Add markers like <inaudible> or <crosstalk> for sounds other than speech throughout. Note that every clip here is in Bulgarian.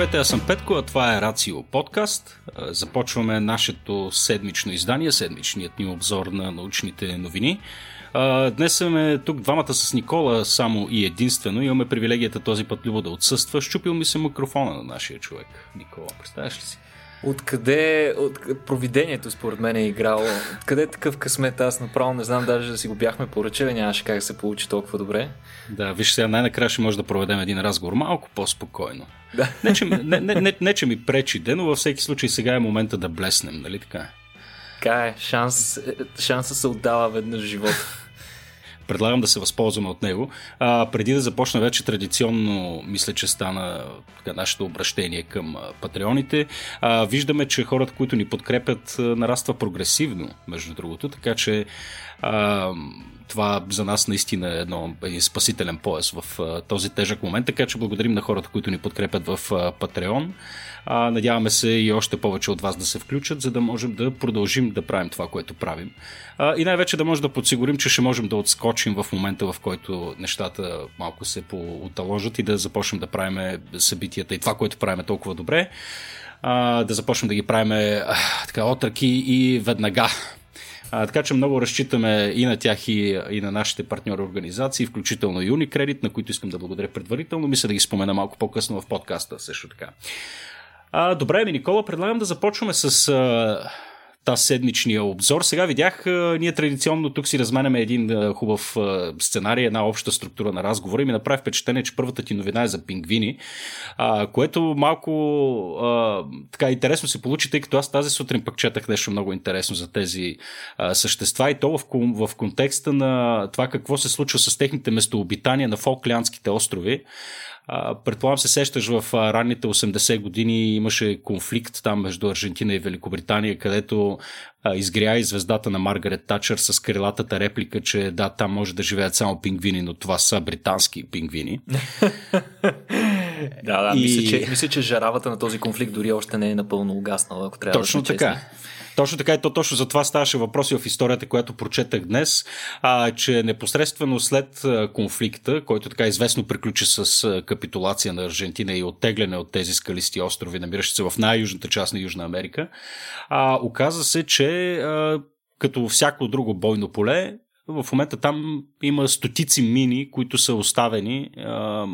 Здравейте, аз съм Петко, а това е Рацио подкаст. Започваме нашето седмично издание, седмичният ни обзор на научните новини. Днес сме тук двамата с Никола само и единствено. Имаме привилегията този път Любо да отсъства. Щупил ми се микрофона на нашия човек. Никола, представяш ли си? Откъде от провидението според мен е играло? Къде е такъв късмет? Аз направо не знам даже да си го бяхме поръчали, нямаше как да се получи толкова добре. Да, виж сега най-накрая ще може да проведем един разговор малко по-спокойно. Да. Не, че, не, не, не, не, че ми пречи, но във всеки случай сега е момента да блеснем, нали така? Така е, шанс, шанса се отдава веднъж в живота предлагам да се възползваме от него. А, преди да започна вече традиционно, мисля, че стана така, нашето обращение към патреоните, а, виждаме, че хората, които ни подкрепят, нараства прогресивно, между другото, така че а, това за нас наистина е едно, един спасителен пояс в а, този тежък момент, така че благодарим на хората, които ни подкрепят в. А, надяваме се и още повече от вас да се включат, за да можем да продължим да правим това, което правим. А, и най-вече да може да подсигурим, че ще можем да отскочим в момента, в който нещата малко се поуталожат и да започнем да правим събитията и това, което правим толкова добре. А, да започнем да ги правим така отръки и веднага а, така че много разчитаме и на тях, и, и на нашите партньори организации, включително и Unicredit, на които искам да благодаря предварително. Мисля да ги спомена малко по-късно в подкаста също така. А, добре, ми, Никола, предлагам да започваме с а, тази седмичния обзор. Сега видях, ние традиционно тук си разменяме един хубав сценарий, една обща структура на разговора и ми направи впечатление, че първата ти новина е за пингвини, което малко така интересно се получи, тъй като аз тази сутрин пък четах нещо много интересно за тези същества и то в контекста на това какво се случва с техните местообитания на Фолклянските острови. Предполагам се сещаш в ранните 80 години имаше конфликт там между Аржентина и Великобритания, където изгря и звездата на Маргарет Тачър с крилатата реплика, че да, там може да живеят само пингвини, но това са британски пингвини. <laughs> да, да, и... мисля, че, мисля, че жаравата на този конфликт дори още не е напълно угаснала, ако трябва Точно да така. Честни. Точно така и то точно за това ставаше въпроси в историята, която прочетах днес, а, че непосредствено след конфликта, който така известно приключи с капитулация на Аржентина и оттегляне от тези скалисти острови, намиращи се в най-южната част на Южна Америка, а, оказа се, че а, като всяко друго бойно поле, в момента там има стотици мини, които са оставени а,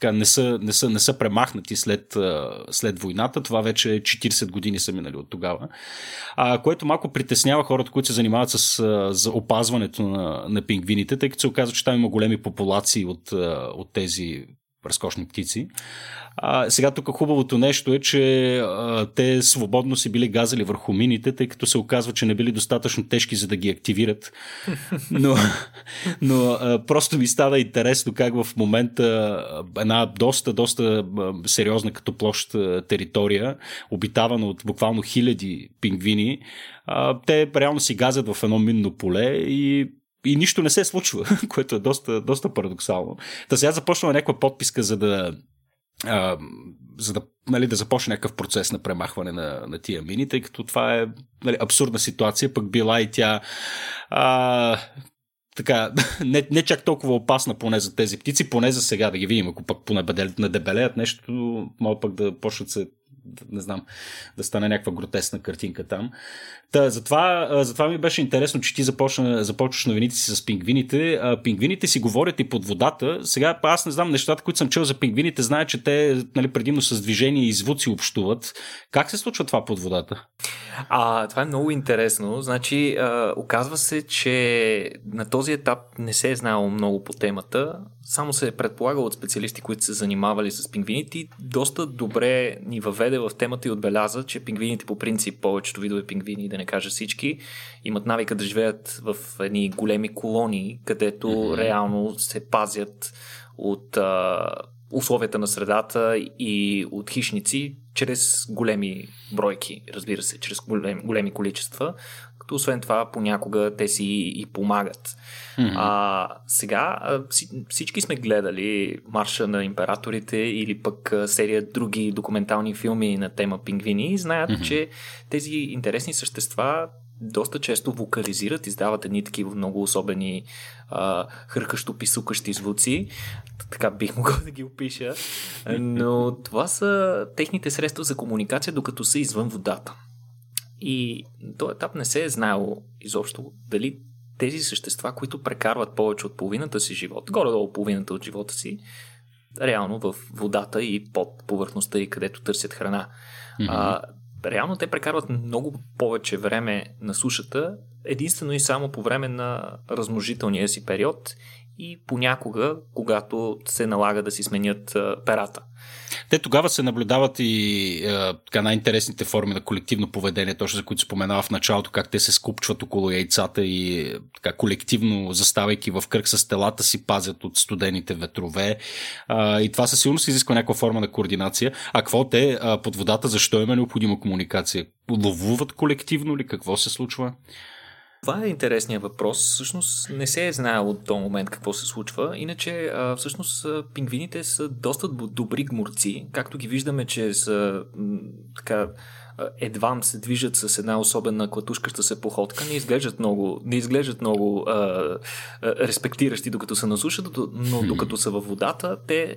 така, не, са, не, са, не са премахнати след, след войната. Това вече 40 години са минали от тогава. А, което малко притеснява хората, които се занимават с за опазването на, на пингвините, тъй като се оказва, че там има големи популации от, от тези разкошни птици. А, сега тук хубавото нещо е, че а, те свободно си били газали върху мините, тъй като се оказва, че не били достатъчно тежки, за да ги активират. <laughs> Но, но а, просто ми става интересно как в момента една доста, доста сериозна като площ територия, обитавана от буквално хиляди пингвини, а, те реално си газят в едно минно поле и и нищо не се случва, <laughs> което е доста, доста парадоксално. Та сега започваме някаква подписка, за да а, за да, нали, да започне някакъв процес на премахване на, на тия мини, тъй като това е нали, абсурдна ситуация, пък била и тя а, така, <laughs> не, не чак толкова опасна поне за тези птици, поне за сега да ги видим, ако пък понадебелеят нещо, могат пък да почнат се не знам, да стане някаква гротесна картинка там. Та, затова, затова ми беше интересно, че ти започна, започваш новините си с пингвините. Пингвините си говорят и под водата. Сега аз не знам нещата, които съм чел за пингвините, знае, че те нали, предимно с движение и звуци общуват. Как се случва това под водата? А, това е много интересно. Значи, а, оказва се, че на този етап не се е знаело много по темата. Само се е предполагало от специалисти, които се занимавали с пингвините доста добре ни въведе в темата и отбеляза, че пингвините по принцип, повечето видове пингвини, да не кажа всички, имат навика да живеят в едни големи колонии, където mm-hmm. реално се пазят от а, условията на средата и от хищници чрез големи бройки, разбира се, чрез големи, големи количества, като освен това понякога те си и помагат. Mm-hmm. А, сега всички сме гледали Марша на императорите или пък серия други документални филми на тема пингвини и знаят, mm-hmm. че тези интересни същества доста често вокализират, издават едни такива много особени а, хъркащо писукащи звуци. Така бих могъл да ги опиша. Но това са техните средства за комуникация, докато са извън водата. И този етап не се е знаело изобщо дали тези същества, които прекарват повече от половината си живот, горе-долу половината от живота си, реално в водата и под повърхността и където търсят храна. Mm-hmm. А, реално те прекарват много повече време на сушата, единствено и само по време на размножителния си период и понякога, когато се налага да си сменят перата. Те тогава се наблюдават и е, така най-интересните форми на колективно поведение, точно за които споменава в началото, как те се скупчват около яйцата и така колективно, заставайки в кръг с телата си, пазят от студените ветрове. Е, и това със сигурност изисква някаква форма на координация. А какво те под водата, защо има необходима комуникация? Ловуват колективно ли? Какво се случва? Това е интересният въпрос. Всъщност не се е знаел от този момент какво се случва. Иначе, всъщност, пингвините са доста добри гмурци. Както ги виждаме, че са така едва се движат с една особена клатушкаща се походка, не изглеждат много, не изглеждат много а, а, респектиращи докато са на суша, но докато са във водата, те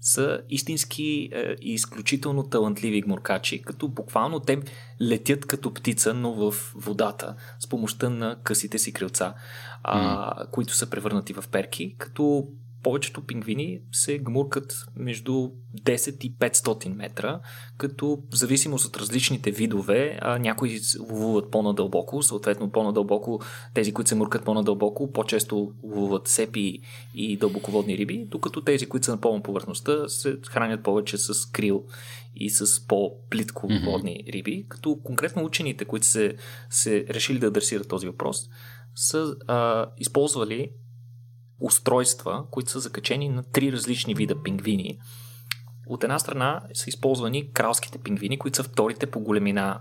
са истински е, и изключително талантливи гмуркачи, като буквално те летят като птица, но в водата с помощта на късите си крилца, а, mm. които са превърнати в перки, като повечето пингвини се гмуркат между 10 и 500 метра, като в зависимост от различните видове, а, някои ловуват по-надълбоко, съответно по-надълбоко, тези, които се муркат по-надълбоко, по-често ловуват сепи и дълбоководни риби, докато тези, които са на пълна повърхността, се хранят повече с крил и с по-плитко водни mm-hmm. риби, като конкретно учените, които се, се решили да адресират този въпрос, са а, използвали устройства, които са закачени на три различни вида пингвини. От една страна са използвани кралските пингвини, които са вторите по големина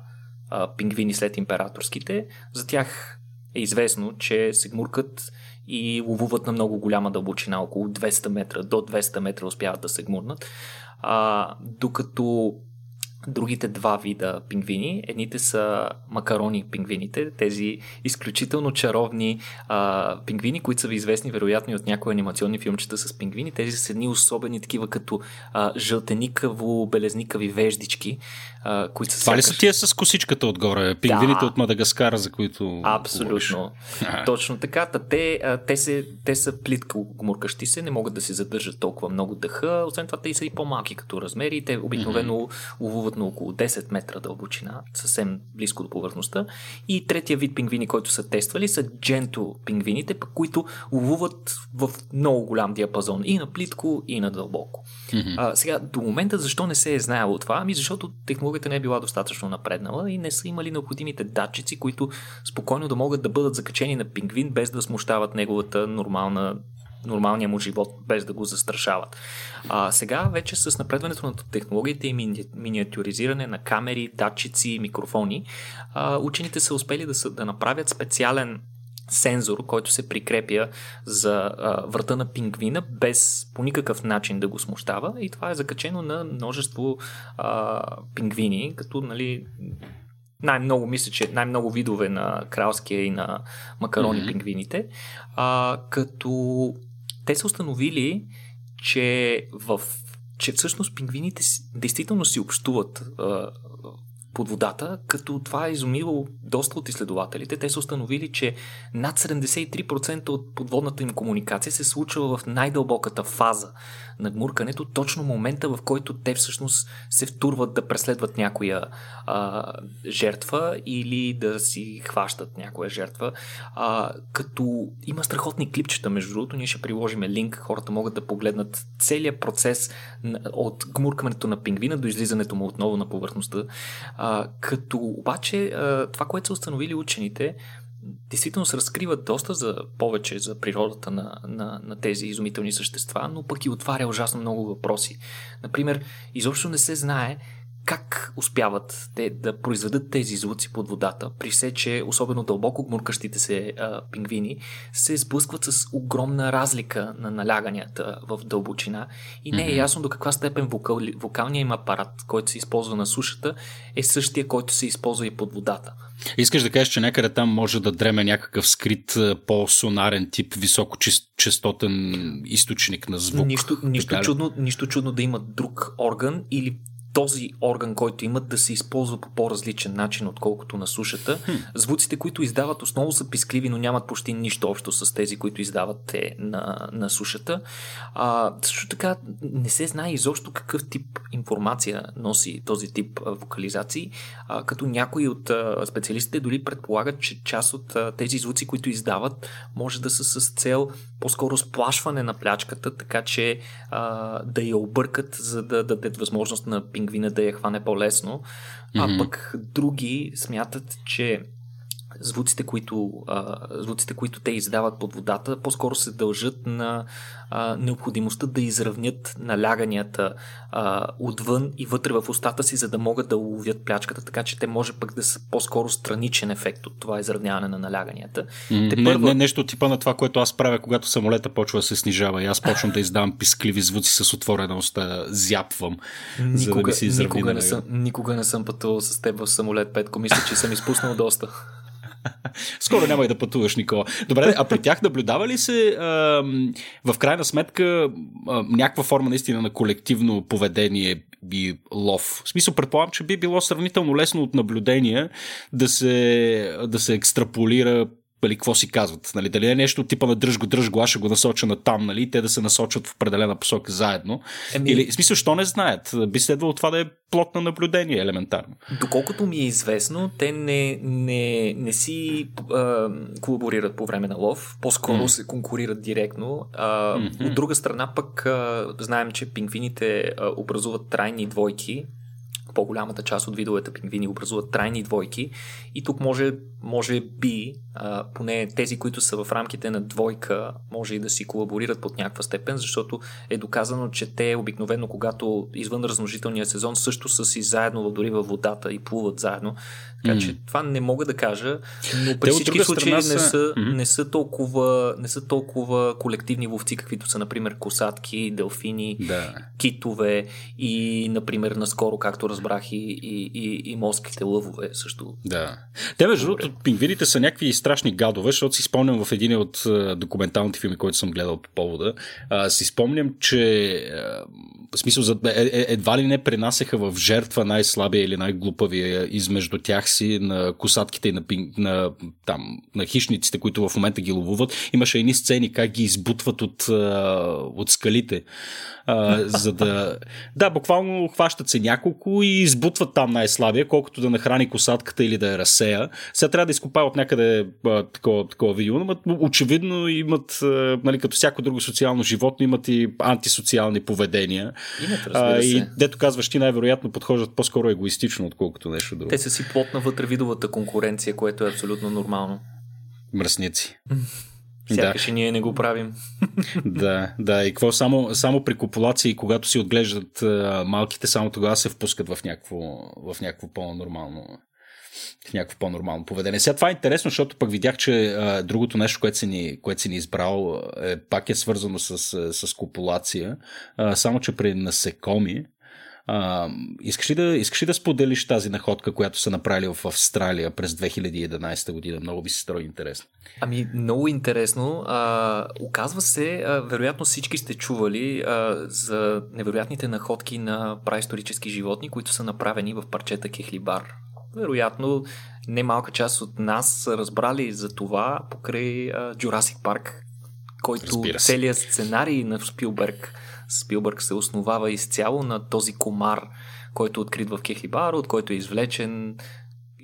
а, пингвини след императорските. За тях е известно, че се гмуркат и ловуват на много голяма дълбочина, около 200 метра, до 200 метра успяват да се гмурнат. А, докато другите два вида пингвини. Едните са макарони пингвините, тези изключително чаровни а, пингвини, които са ви известни вероятно и от някои анимационни филмчета с пингвини. Тези са едни особени такива като а, жълтеникаво белезникави веждички, а, които са Това ли са тия с косичката отгоре? Пингвините да. от Мадагаскара, за които Абсолютно. <laughs> Точно така. Те, те, се, те са плитко гмуркащи се, не могат да се задържат толкова много дъха. Освен това, те са и по-малки като размери. Те обикновено mm-hmm. ловуват на около 10 метра дълбочина, съвсем близко до повърхността. И третия вид пингвини, който са тествали, са дженто пингвините, които ловуват в много голям диапазон и на плитко, и на дълбоко. Mm-hmm. А, сега, до момента защо не се е знаело това? Ами защото технологията не е била достатъчно напреднала и не са имали необходимите датчици, които спокойно да могат да бъдат закачени на пингвин без да смущават неговата нормална нормалния му живот, без да го застрашават. А, сега вече с напредването на технологиите и мини, миниатюризиране на камери, датчици, микрофони, а, учените са успели да, са, да направят специален сензор, който се прикрепя за а, врата на пингвина, без по никакъв начин да го смущава. И това е закачено на множество а, пингвини, като нали, най-много, мисля, че най-много видове на кралския и на макарони mm-hmm. пингвините, а, като те са установили, че в че всъщност пингвините действително си общуват а, под водата, като това е изумило доста от изследователите. Те са установили, че над 73% от подводната им комуникация се случва в най-дълбоката фаза на гмуркането, точно момента, в който те всъщност се втурват да преследват някоя а, жертва или да си хващат някоя жертва. А, като има страхотни клипчета, между другото, ние ще приложим линк, хората могат да погледнат целият процес от гмуркането на пингвина до излизането му отново на повърхността. А, като обаче а, това, което са установили учените, действително се разкриват доста за повече за природата на, на, на тези изумителни същества, но пък и отваря ужасно много въпроси. Например, изобщо не се знае как успяват те да произведат тези звуци под водата, при все, че особено дълбоко гмуркащите се а, пингвини се сблъскват с огромна разлика на наляганията в дълбочина и не е ясно до каква степен вокал, вокалния им апарат, който се използва на сушата, е същия, който се използва и под водата. Искаш да кажеш, че някъде там може да дреме някакъв скрит по-сонарен тип високочастотен източник на звук. Нищо, нищо, чудно, нищо чудно да има друг орган или този орган, който имат, да се използва по по-различен начин, отколкото на сушата. Хм. Звуците, които издават основно са пискливи, но нямат почти нищо общо с тези, които издават те на, на сушата. А, също така не се знае изобщо какъв тип информация носи този тип вокализации, а, като някои от а, специалистите дори предполагат, че част от а, тези звуци, които издават, може да са с цел по-скоро сплашване на плячката, така че а, да я объркат, за да дадат възможност на пинг пингвина да я хване по-лесно, mm-hmm. а пък други смятат, че звуците, които, а, звуците, които те издават под водата, по-скоро се дължат на а, необходимостта да изравнят наляганията а, отвън и вътре в устата си, за да могат да уловят плячката, така че те може пък да са по-скоро страничен ефект от това изравняване на наляганията. Mm, те не, първо... не, нещо типа на това, което аз правя, когато самолета почва да се снижава и аз почвам да издавам пискливи звуци с отворена уста, зяпвам, никога, за да изравни никога, не съм, никога не съм пътувал с теб в самолет, Петко. Мисля, че съм изпуснал доста. Скоро няма и да пътуваш, Никола. Добре, а при тях наблюдава ли се а, в крайна сметка а, някаква форма наистина на колективно поведение и лов? В смисъл, предполагам, че би било сравнително лесно от наблюдение да се, да се екстраполира нали, какво си казват. Нали, дали е нещо типа на дръж го, дръж го, аз ще го насоча на там, нали, те да се насочат в определена посока заедно. Еми... Или, в смисъл, що не знаят? Би следвало това да е плод на наблюдение, елементарно. Доколкото ми е известно, те не, не, не си а, колаборират по време на лов, по-скоро mm. се конкурират директно. А, mm-hmm. От друга страна пък а, знаем, че пингвините а, образуват трайни двойки, по-голямата част от видовете пингвини образуват трайни двойки и тук може, може би, а, поне тези, които са в рамките на двойка, може и да си колаборират под някаква степен, защото е доказано, че те обикновено, когато извън размножителния сезон, също са си заедно дори във водата и плуват заедно. Така mm. че това не мога да кажа, но при всички случаи не са, са, mm-hmm. не, са толкова, не са толкова колективни ловци, каквито са, например, косатки, делфини, да. китове и, например, наскоро, както разбрах, и, и, и, и морските лъвове също. Да. Те, между другото, пингвините са някакви страшни гадове, защото си спомням в един от документалните филми, които съм гледал по повода, а, си спомням, че а, в смисъл, е, е, едва ли не пренасеха в жертва най-слабия или най-глупавия измежду тях си на косатките и на, на, там, на хищниците, които в момента ги ловуват. Имаше едни сцени как ги избутват от, от скалите а, за да... <laughs> Да, буквално хващат се няколко и избутват там най-слабия, колкото да нахрани косатката или да я разсея. Сега трябва да изкопават някъде а, такова, такова видео, но очевидно имат, а, нали, като всяко друго социално животно, имат и антисоциални поведения. Имат, а, и дето казваш, ти най-вероятно подхождат по-скоро егоистично, отколкото нещо друго. Те са си плотна вътре конкуренция, което е абсолютно нормално. Мръсници. <laughs> Сякаш да. и ние не го правим. <laughs> да, да. И какво само, само при копулации, когато си отглеждат а, малките, само тогава се впускат в някакво, в някакво по-нормално в някакво по-нормално поведение. Сега това е интересно, защото пък видях, че а, другото нещо, което си ни, което си ни избрал, е, пак е свързано с, с копулация, а, само че при насекоми а, искаш, ли да, искаш ли да споделиш тази находка, която са направили в Австралия през 2011 година? Много би се строи интересно. Ами, много интересно. А, оказва се, а, вероятно всички сте чували а, за невероятните находки на праисторически животни, които са направени в парчета Кехлибар. Вероятно, немалка част от нас са разбрали за това покрай а, Jurassic Park, който целият сценарий на Спилберг Спилбърг се основава изцяло на този комар, който е открит в Кехлибар, от който е извлечен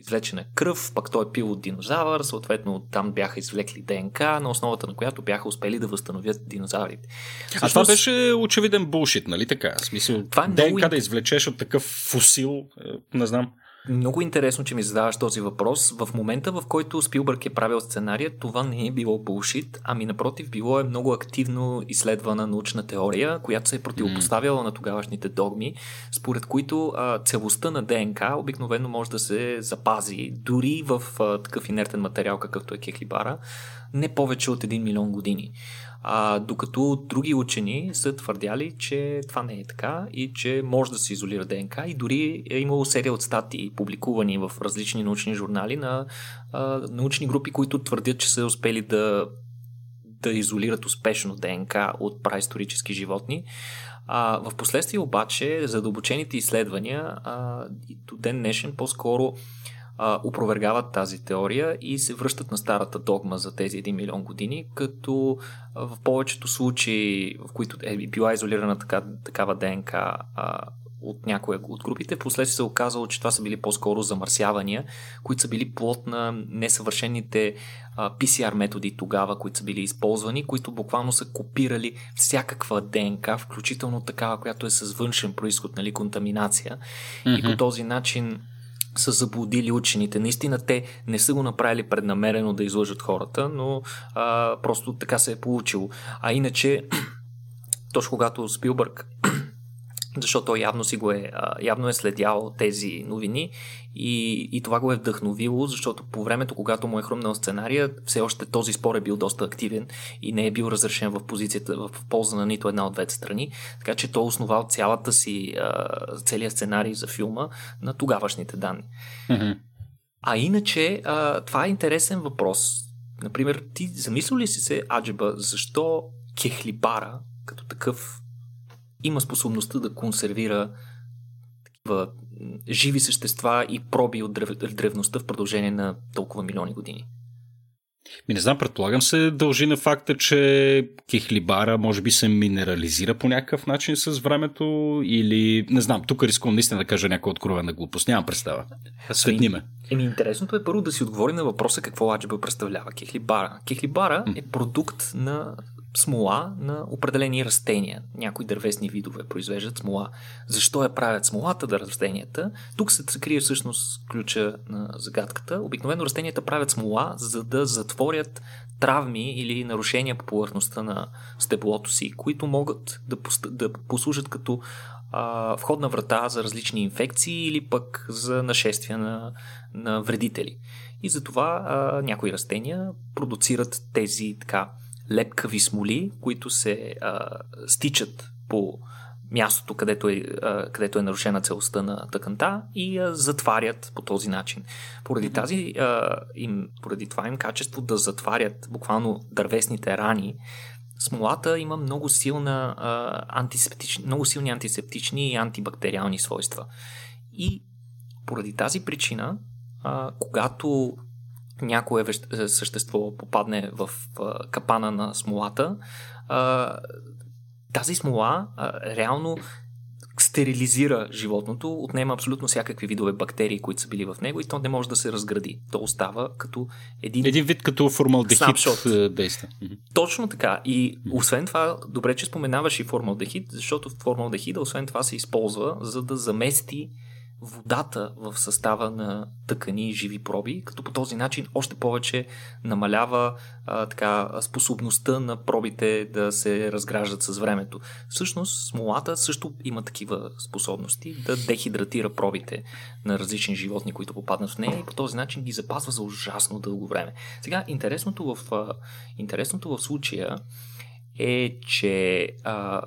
извлечена кръв, пък той е пил от динозавър, съответно там бяха извлекли ДНК, на основата на която бяха успели да възстановят динозаврите. А това беше очевиден булшит, нали така? В смисъл, това е ДНК много... да извлечеш от такъв фусил, е, не знам. Много интересно, че ми задаваш този въпрос. В момента, в който Спилбърг е правил сценария, това не е било булшит, ами напротив, било е много активно изследвана научна теория, която се е противопоставяла mm. на тогавашните догми, според които а, целостта на ДНК обикновено може да се запази дори в а, такъв инертен материал, какъвто е кехлибара, не повече от 1 милион години. А, докато други учени са твърдяли, че това не е така и че може да се изолира ДНК и дори е имало серия от статии, публикувани в различни научни журнали на а, научни групи, които твърдят, че са успели да да изолират успешно ДНК от праисторически животни. А, в последствие обаче задълбочените изследвания а, до ден днешен по-скоро а, опровергават тази теория и се връщат на старата догма за тези 1 милион години, като в повечето случаи, в които е била изолирана така, такава ДНК а, от някоя от групите, последствие се оказало, че това са били по-скоро замърсявания, които са били плод на несъвършените а, PCR методи тогава, които са били използвани, които буквално са копирали всякаква ДНК, включително такава, която е с външен происход, нали, контаминация. Mm-hmm. И по този начин са заблудили учените. Наистина те не са го направили преднамерено да излъжат хората, но а, просто така се е получило. А иначе, <clears throat> точно когато Спилбърг защото той явно си го е, явно е следял тези новини и, и това го е вдъхновило, защото по времето, когато му е хрумнал сценария, все още този спор е бил доста активен и не е бил разрешен в позицията в полза на нито една от двете страни, така че той е основал цялата си, целият сценарий за филма на тогавашните данни. Mm-hmm. А иначе, това е интересен въпрос. Например, ти замислил ли си се, Аджеба, защо кехлибара като такъв има способността да консервира такива живи същества и проби от древността в продължение на толкова милиони години. Ми не знам, предполагам се дължи на факта, че кехлибара може би се минерализира по някакъв начин с времето или не знам, тук рискувам наистина да кажа някаква откровена глупост. Нямам представа. Светни ме. Еми, интересното е първо да си отговори на въпроса какво аджеба представлява кехлибара. Кехлибара е продукт на смола на определени растения. Някои дървесни видове произвеждат смола. Защо я правят смолата да растенията? Тук се крие всъщност ключа на загадката. Обикновено растенията правят смола, за да затворят травми или нарушения по повърхността на стеблото си, които могат да, да послужат като а, входна врата за различни инфекции или пък за нашествия на, на вредители. И затова а, някои растения продуцират тези така лепкави смоли, които се а, стичат по мястото, където е, а, където е нарушена целостта на тъканта и а, затварят по този начин. Поради, тази, а, им, поради това им качество да затварят буквално дървесните рани, смолата има много, силна, а, антисептични, много силни антисептични и антибактериални свойства. И поради тази причина, а, когато някое веще, същество попадне в а, капана на смолата, а, тази смола а, реално стерилизира животното, отнема абсолютно всякакви видове бактерии, които са били в него и то не може да се разгради. То остава като един... Един вид като формалдехид е, действа. Точно така. И освен това, добре, че споменаваш и формалдехид, защото формалдехида, освен това, се използва за да замести водата в състава на тъкани и живи проби, като по този начин още повече намалява а, така, способността на пробите да се разграждат с времето. Всъщност, смолата също има такива способности да дехидратира пробите на различни животни, които попаднат в нея и по този начин ги запазва за ужасно дълго време. Сега, интересното в, а, интересното в случая е, че а,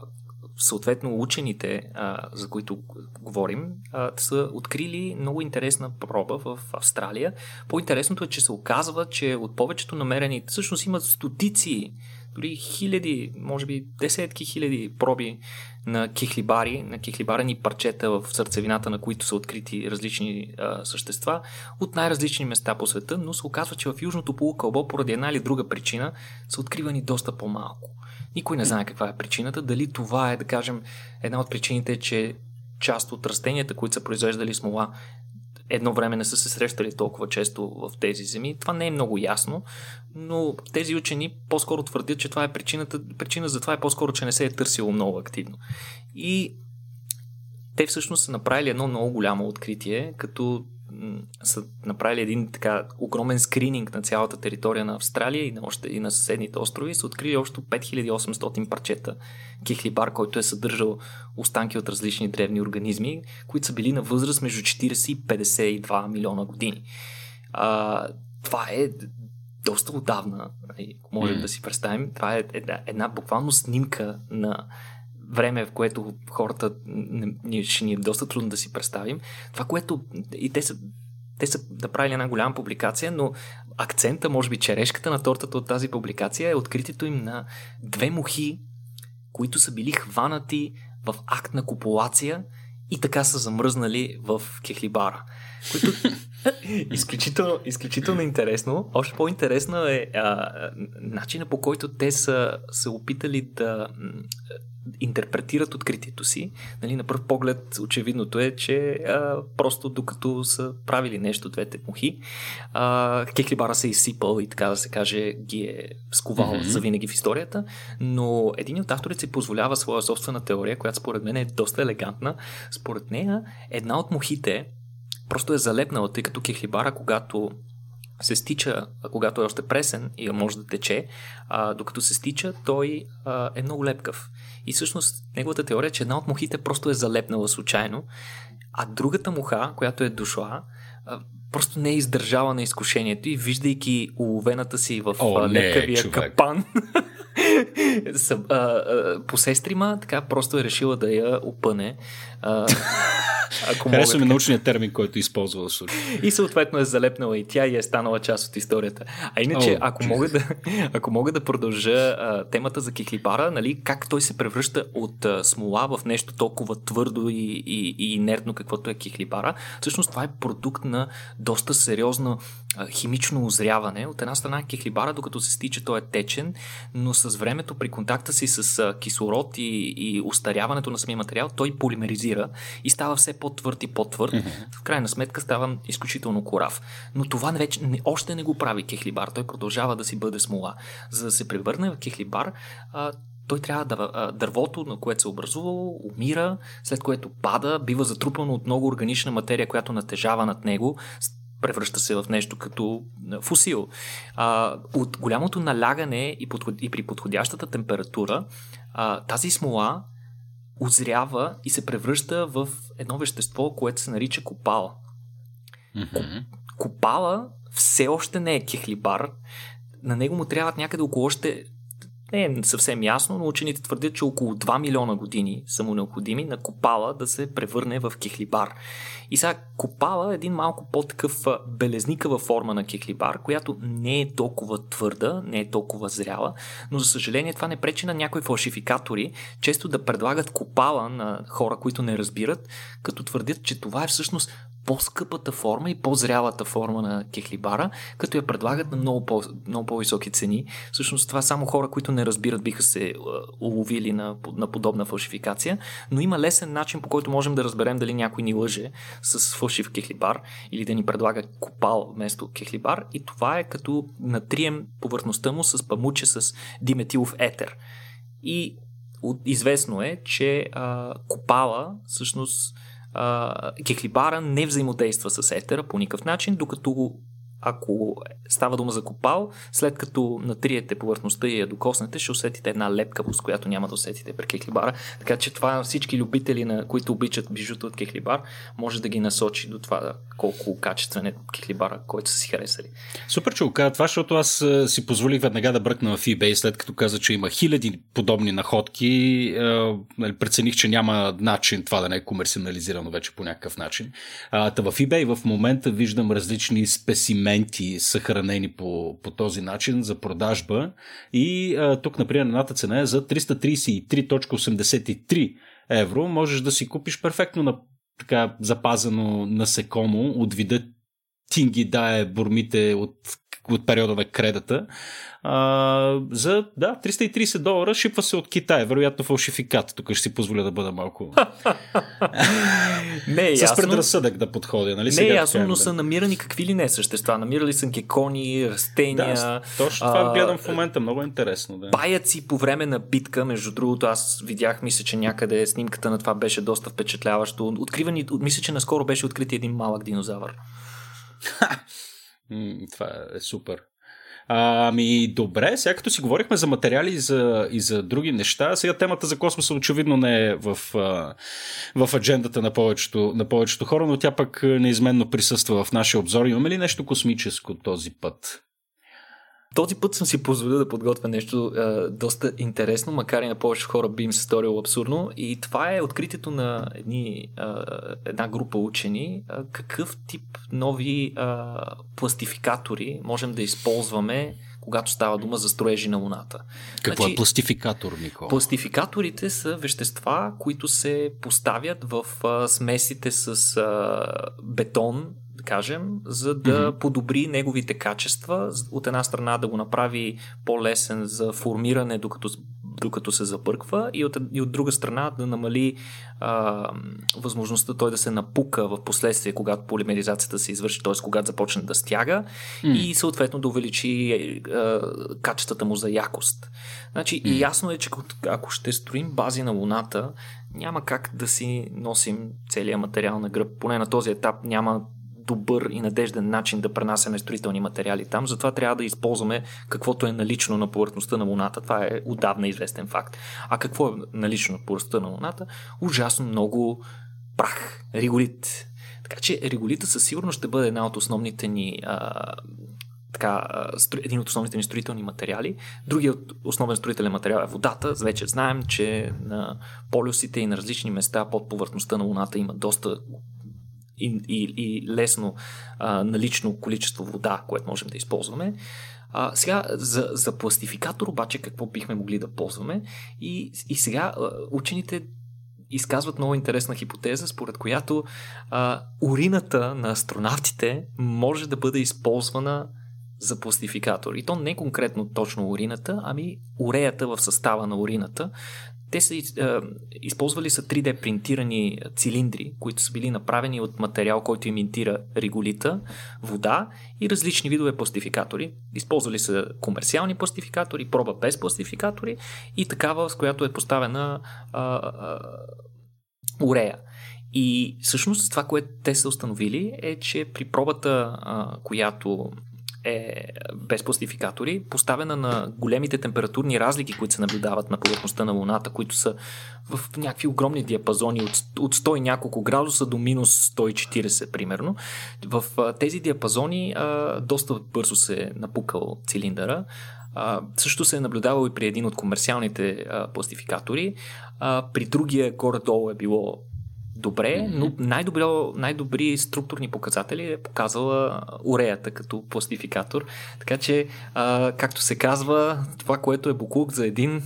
съответно учените, а, за които говорим, а, са открили много интересна проба в Австралия. По-интересното е, че се оказва, че от повечето намерени, всъщност имат стотици, дори хиляди, може би десетки хиляди проби на кихлибари, на кихлибарени парчета в сърцевината, на които са открити различни а, същества от най-различни места по света, но се оказва, че в Южното полукълбо поради една или друга причина са откривани доста по-малко. Никой не знае каква е причината. Дали това е, да кажем, една от причините, е, че част от растенията, които са произвеждали смола, едно време не са се срещали толкова често в тези земи. Това не е много ясно, но тези учени по-скоро твърдят, че това е причината. Причина за това е по-скоро, че не се е търсило много активно. И те всъщност са направили едно много голямо откритие, като са направили един така огромен скрининг на цялата територия на Австралия и на, още, и на съседните острови и са открили общо 5800 парчета кихлибар, който е съдържал останки от различни древни организми, които са били на възраст между 40 и 52 милиона години. А, това е доста отдавна, нали, можем mm. да си представим. Това е една, една буквално снимка на време, в което хората ще ни е доста трудно да си представим. Това, което и те са те са направили една голяма публикация, но акцента, може би черешката на тортата от тази публикация е откритието им на две мухи, които са били хванати в акт на копулация и така са замръзнали в кехлибара. Което изключително, изключително интересно. Още по-интересно е а, начина по който те са се опитали да интерпретират откритието си. Нали, на пръв поглед очевидното е, че а, просто докато са правили нещо двете мухи, а, Кехлибара се е изсипал и така да се каже ги е сковал mm-hmm. за винаги в историята, но един от авторите си позволява своя собствена теория, която според мен е доста елегантна. Според нея една от мухите просто е залепнала, тъй като Кехлибара, когато се стича, когато е още пресен и може да тече, а, докато се стича, той а, е много лепкав. И всъщност неговата теория е, че една от мухите просто е залепнала случайно, а другата муха, която е дошла, а, просто не е издържала на изкушението и виждайки уловената си в О, лепкавия не, капан, <laughs> по сестрима, така просто е решила да я опъне. Ако Харесва ми научният термин, който използва в И съответно е залепнала и тя и е станала част от историята. А иначе, oh, ако, мога да, <laughs> ако мога да продължа а, темата за кихлипара, нали, как той се превръща от а, смола в нещо толкова твърдо и, и, и инертно, каквото е кихлипара, всъщност това е продукт на доста сериозно химично озряване. От една страна кихлибара, докато се стича, той е течен, но с времето при контакта си с кислород и, и устаряването на самия материал, той полимеризира и става все по-твърд и по-твърд, mm-hmm. в крайна сметка става изключително корав. Но това вече не, още не го прави кехлибар. Той продължава да си бъде смола. За да се превърне в кехлибар, а, той трябва да. Дървото, на което се е образувало, умира, след което пада, бива затрупано от много органична материя, която натежава над него, превръща се в нещо като фусил. А, от голямото налягане и, подход, и при подходящата температура, а, тази смола озрява и се превръща в едно вещество, което се нарича копала. Mm-hmm. Копала все още не е кехлибар. На него му трябват някъде около още не е съвсем ясно, но учените твърдят, че около 2 милиона години са му необходими на копала да се превърне в кехлибар. И сега копала е един малко по-такъв белезникава форма на кехлибар, която не е толкова твърда, не е толкова зряла, но за съжаление това не пречи на някои фалшификатори често да предлагат копала на хора, които не разбират, като твърдят, че това е всъщност по-скъпата форма и по-зрялата форма на кехлибара, като я предлагат на много, по- много по-високи цени. Всъщност това само хора, които не разбират, биха се уловили на, на подобна фалшификация, но има лесен начин, по който можем да разберем дали някой ни лъже с фалшив кехлибар или да ни предлага копал вместо кехлибар и това е като натрием повърхността му с памуче с диметилов етер. И известно е, че а, копала всъщност кехлибара не взаимодейства с етера по никакъв начин, докато ако става дума за копал, след като натриете повърхността и я докоснете, ще усетите една лепкавост, която няма да усетите при кехлибара. Така че това всички любители, на които обичат бижута от кехлибар, може да ги насочи до това колко качествен е кехлибара, който са си харесали. Супер, че го каза това, защото аз си позволих веднага да бръкна в eBay, след като каза, че има хиляди подобни находки. Нали, прецених, че няма начин това да не е комерциализирано вече по някакъв начин. Та в eBay в момента виждам различни спесимени елементи съхранени по, по този начин за продажба. И а, тук, например, едната цена е за 333.83 евро. Можеш да си купиш перфектно на така запазено насекомо от вида тинги дае бурмите от от периода на кредата. А, за да, 330 долара шипва се от Китай. Вероятно фалшификат. Тук ще си позволя да бъда малко. <laughs> не е ясно. С предразсъдък да подходя. Нали? Не е ясно, но да. са намирани какви ли не същества. Намирали са гекони, растения. Да, точно това а, гледам в момента. Много е интересно. Да. Паяци по време на битка. Между другото, аз видях, мисля, че някъде снимката на това беше доста впечатляващо. Откривани, мисля, че наскоро беше открит един малък динозавър. <laughs> това е супер. Ами, добре, сега като си говорихме за материали и за, и за други неща, сега темата за космоса очевидно не е в, в аджендата на повечето, на повечето хора, но тя пък неизменно присъства в нашия обзор. Имаме ли нещо космическо този път? Този път съм си позволил да подготвя нещо а, доста интересно, макар и на повече хора би им се сторило абсурдно. И това е откритието на едни, а, една група учени. А, какъв тип нови а, пластификатори можем да използваме, когато става дума за строежи на Луната. Какво е значи, е пластификатор, Никола? Пластификаторите са вещества, които се поставят в а, смесите с а, бетон, кажем, за да mm-hmm. подобри неговите качества. От една страна да го направи по-лесен за формиране, докато, докато се забърква, и от, и от друга страна да намали а, възможността той да се напука в последствие, когато полимеризацията се извърши, т.е. когато започне да стяга mm. и съответно да увеличи а, качествата му за якост. Значи, mm. и ясно е, че ако ще строим бази на Луната, няма как да си носим целият материал на гръб. Поне на този етап няма добър и надежден начин да пренасяме строителни материали там. Затова трябва да използваме каквото е налично на повърхността на Луната. Това е отдавна известен факт. А какво е налично на повърхността на Луната? Ужасно много прах, реголит. Така че реголита със сигурност ще бъде една от основните ни а, така, един от основните ни строителни материали. Другият основен строителен материал е водата. Вече знаем, че на полюсите и на различни места под повърхността на Луната има доста и, и, и лесно а, налично количество вода, което можем да използваме. А, сега за, за пластификатор обаче какво бихме могли да ползваме и, и сега учените изказват много интересна хипотеза, според която а, урината на астронавтите може да бъде използвана за пластификатор. И то не конкретно точно урината, ами уреята в състава на урината. Те са е, използвали са 3D принтирани цилиндри, които са били направени от материал, който имитира реголита, вода и различни видове пластификатори. Използвали са комерциални пластификатори, проба без пластификатори и такава, с която е поставена а, а, урея. И всъщност това, което те са установили е, че при пробата, която е без пластификатори, поставена на големите температурни разлики, които се наблюдават на повърхността на Луната, които са в някакви огромни диапазони от, от 100 и няколко градуса до минус 140 примерно. В тези диапазони а, доста бързо се е напукал цилиндъра. А, също се е наблюдавал и при един от комерциалните а, пластификатори. А, при другия горе-долу е било добре, но най-добро, най-добри структурни показатели е показала уреята като пластификатор. Така че, а, както се казва, това, което е буклук за един,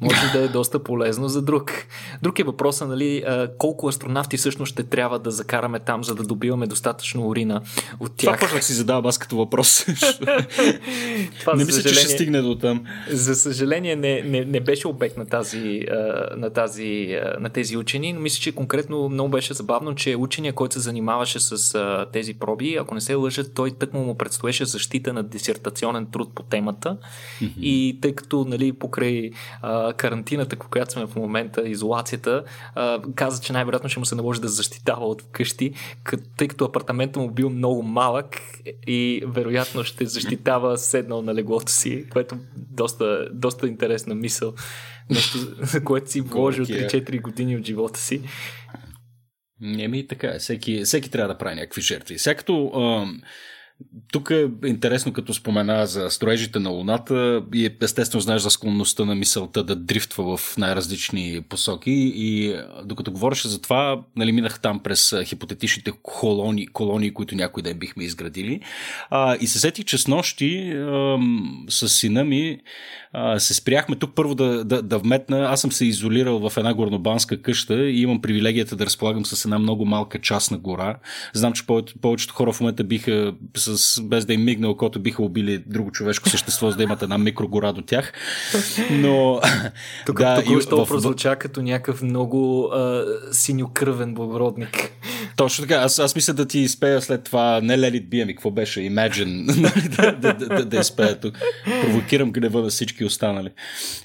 може <laughs> да е доста полезно за друг. Друг е въпросът, нали, а, колко астронавти всъщност ще трябва да закараме там, за да добиваме достатъчно урина от тях. Това почнах си задава аз като въпрос. <laughs> това, не мисля, че ще стигне до там. За съжаление не, не, не беше обект на, тази, на, тази, на тези учени, но мисля, че конкретно много беше забавно, че учения, който се занимаваше с а, тези проби, ако не се лъжа, той тъкмо му предстоеше защита на дисертационен труд по темата. Mm-hmm. И тъй като нали, покрай а, карантината, в която сме в момента, изолацията, а, каза, че най-вероятно ще му се наложи да защитава от вкъщи, тъй като апартамента му бил много малък и вероятно ще защитава седнал на леглото си, което доста, доста интересна мисъл. Нещо, за <laughs> което си вложил 3-4 години от живота си. Еми така е. Всеки, всеки трябва да прави някакви жертви. Сега като тук е интересно, като спомена за строежите на Луната и естествено знаеш за склонността на мисълта да дрифтва в най-различни посоки и докато говореше за това, нали, минах там през хипотетичните колонии, колонии които някой ден бихме изградили а, и се сетих, че с нощи а, с сина ми а, се спряхме тук първо да, да, да вметна. Аз съм се изолирал в една горнобанска къща и имам привилегията да разполагам с една много малка част на гора. Знам, че повечето хора в момента биха с, без да им мигна окото, биха убили друго човешко същество, за да имат една микрогора до тях. Но... <laughs> Тук, да, тук и, в... прозвуча като някакъв много а, синьокръвен благородник. Точно така. Аз, аз мисля да ти изпея след това не Let It Be, ами какво беше? Imagine. <laughs> Нали, да, да, да, да, изпея тук. Провокирам гнева на всички останали.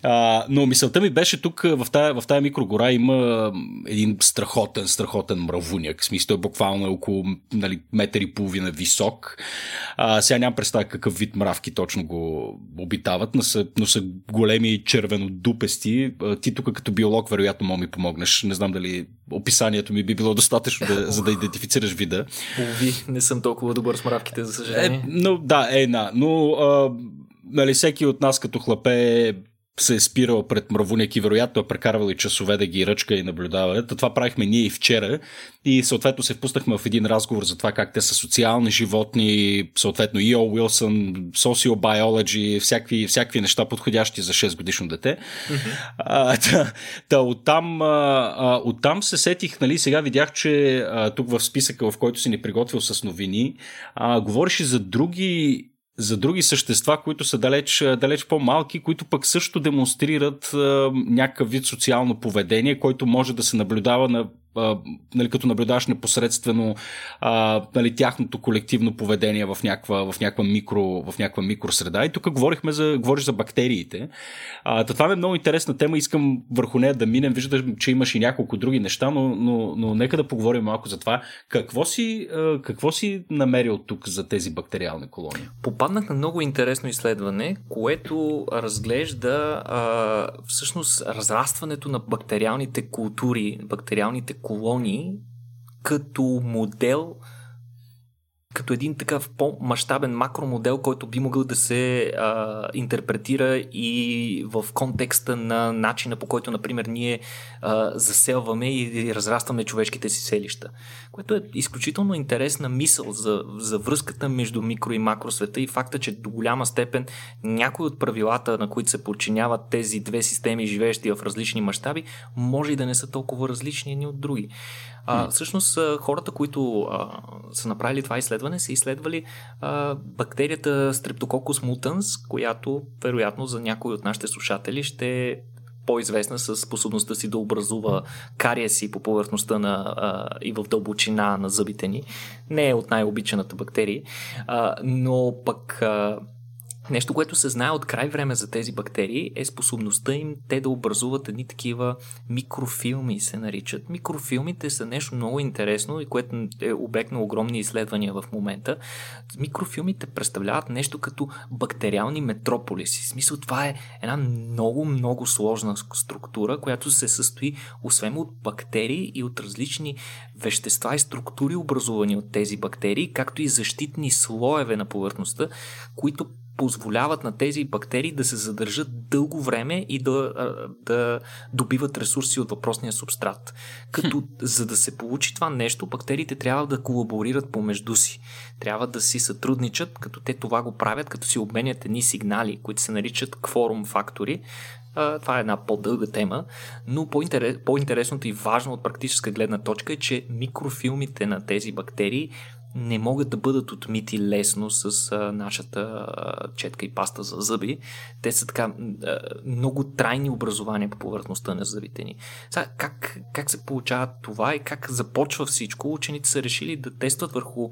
А, но мисълта ми беше тук в тая, в тая микрогора има един страхотен, страхотен мравуняк. В смисъл, той буквално е около нали, метър и половина висок. А, сега нямам представа какъв вид мравки точно го обитават, но са, но са големи червенодупести. Ти тук като биолог вероятно мога ми помогнеш. Не знам дали описанието ми би било достатъчно да, за да идентифицираш вида. Ови, не съм толкова добър с мравките, за съжаление. Е, но да, е, на. Но а, нали, всеки от нас като хлапе се е спирал пред мравуняки, вероятно е прекарвал и часове да ги ръчка и наблюдава. Това правихме ние и вчера и съответно се впуснахме в един разговор за това как те са социални животни, съответно и О. Уилсън, sociobiology, всякакви, всякакви неща подходящи за 6 годишно дете. Mm-hmm. А, та, та, оттам, а, оттам се сетих, нали, сега видях, че а, тук в списъка, в който си ни приготвил с новини, а, говориш и за други за други същества, които са далеч, далеч по-малки, които пък също демонстрират а, някакъв вид социално поведение, който може да се наблюдава на а, нали, като наблюдаваш непосредствено а, нали, тяхното колективно поведение в някаква, в някаква, микро, в. И тук говорихме за, говориш за бактериите. А, това е много интересна тема, искам върху нея да минем. Виждам, че имаш и няколко други неща, но, но, но нека да поговорим малко за това. Какво си, а, какво си намерил тук за тези бактериални колонии? Попаднах на много интересно изследване, което разглежда а, всъщност разрастването на бактериалните култури, бактериалните колонии като модел като един такъв по-масштабен макромодел, който би могъл да се а, интерпретира и в контекста на начина по който, например, ние а, заселваме и разрастваме човешките си селища. Което е изключително интересна мисъл за, за връзката между микро и макросвета и факта, че до голяма степен някои от правилата, на които се подчиняват тези две системи, живеещи в различни мащаби, може и да не са толкова различни едни от други. А, всъщност, хората, които а, са направили това изследване, са изследвали а, бактерията Streptococcus mutans, която, вероятно, за някои от нашите слушатели ще е по-известна с способността си да образува кариеси по повърхността на, а, и в дълбочина на зъбите ни. Не е от най-обичаната бактерия, а, но пък а, Нещо, което се знае от край време за тези бактерии е способността им те да образуват едни такива микрофилми, се наричат. Микрофилмите са нещо много интересно и което е обект на огромни изследвания в момента. Микрофилмите представляват нещо като бактериални метрополиси. В смисъл това е една много, много сложна структура, която се състои освен от бактерии и от различни вещества и структури, образувани от тези бактерии, както и защитни слоеве на повърхността, които позволяват на тези бактерии да се задържат дълго време и да, да добиват ресурси от въпросния субстрат. Като за да се получи това нещо, бактериите трябва да колаборират помежду си. Трябва да си сътрудничат, като те това го правят, като си обменят едни сигнали, които се наричат кворум фактори, това е една по-дълга тема, но по-интересното и важно от практическа гледна точка е, че микрофилмите на тези бактерии не могат да бъдат отмити лесно с а, нашата а, четка и паста за зъби. Те са така а, много трайни образования по повърхността на зъбите ни. Сега, как, как се получава това и как започва всичко? Учените са решили да тестват върху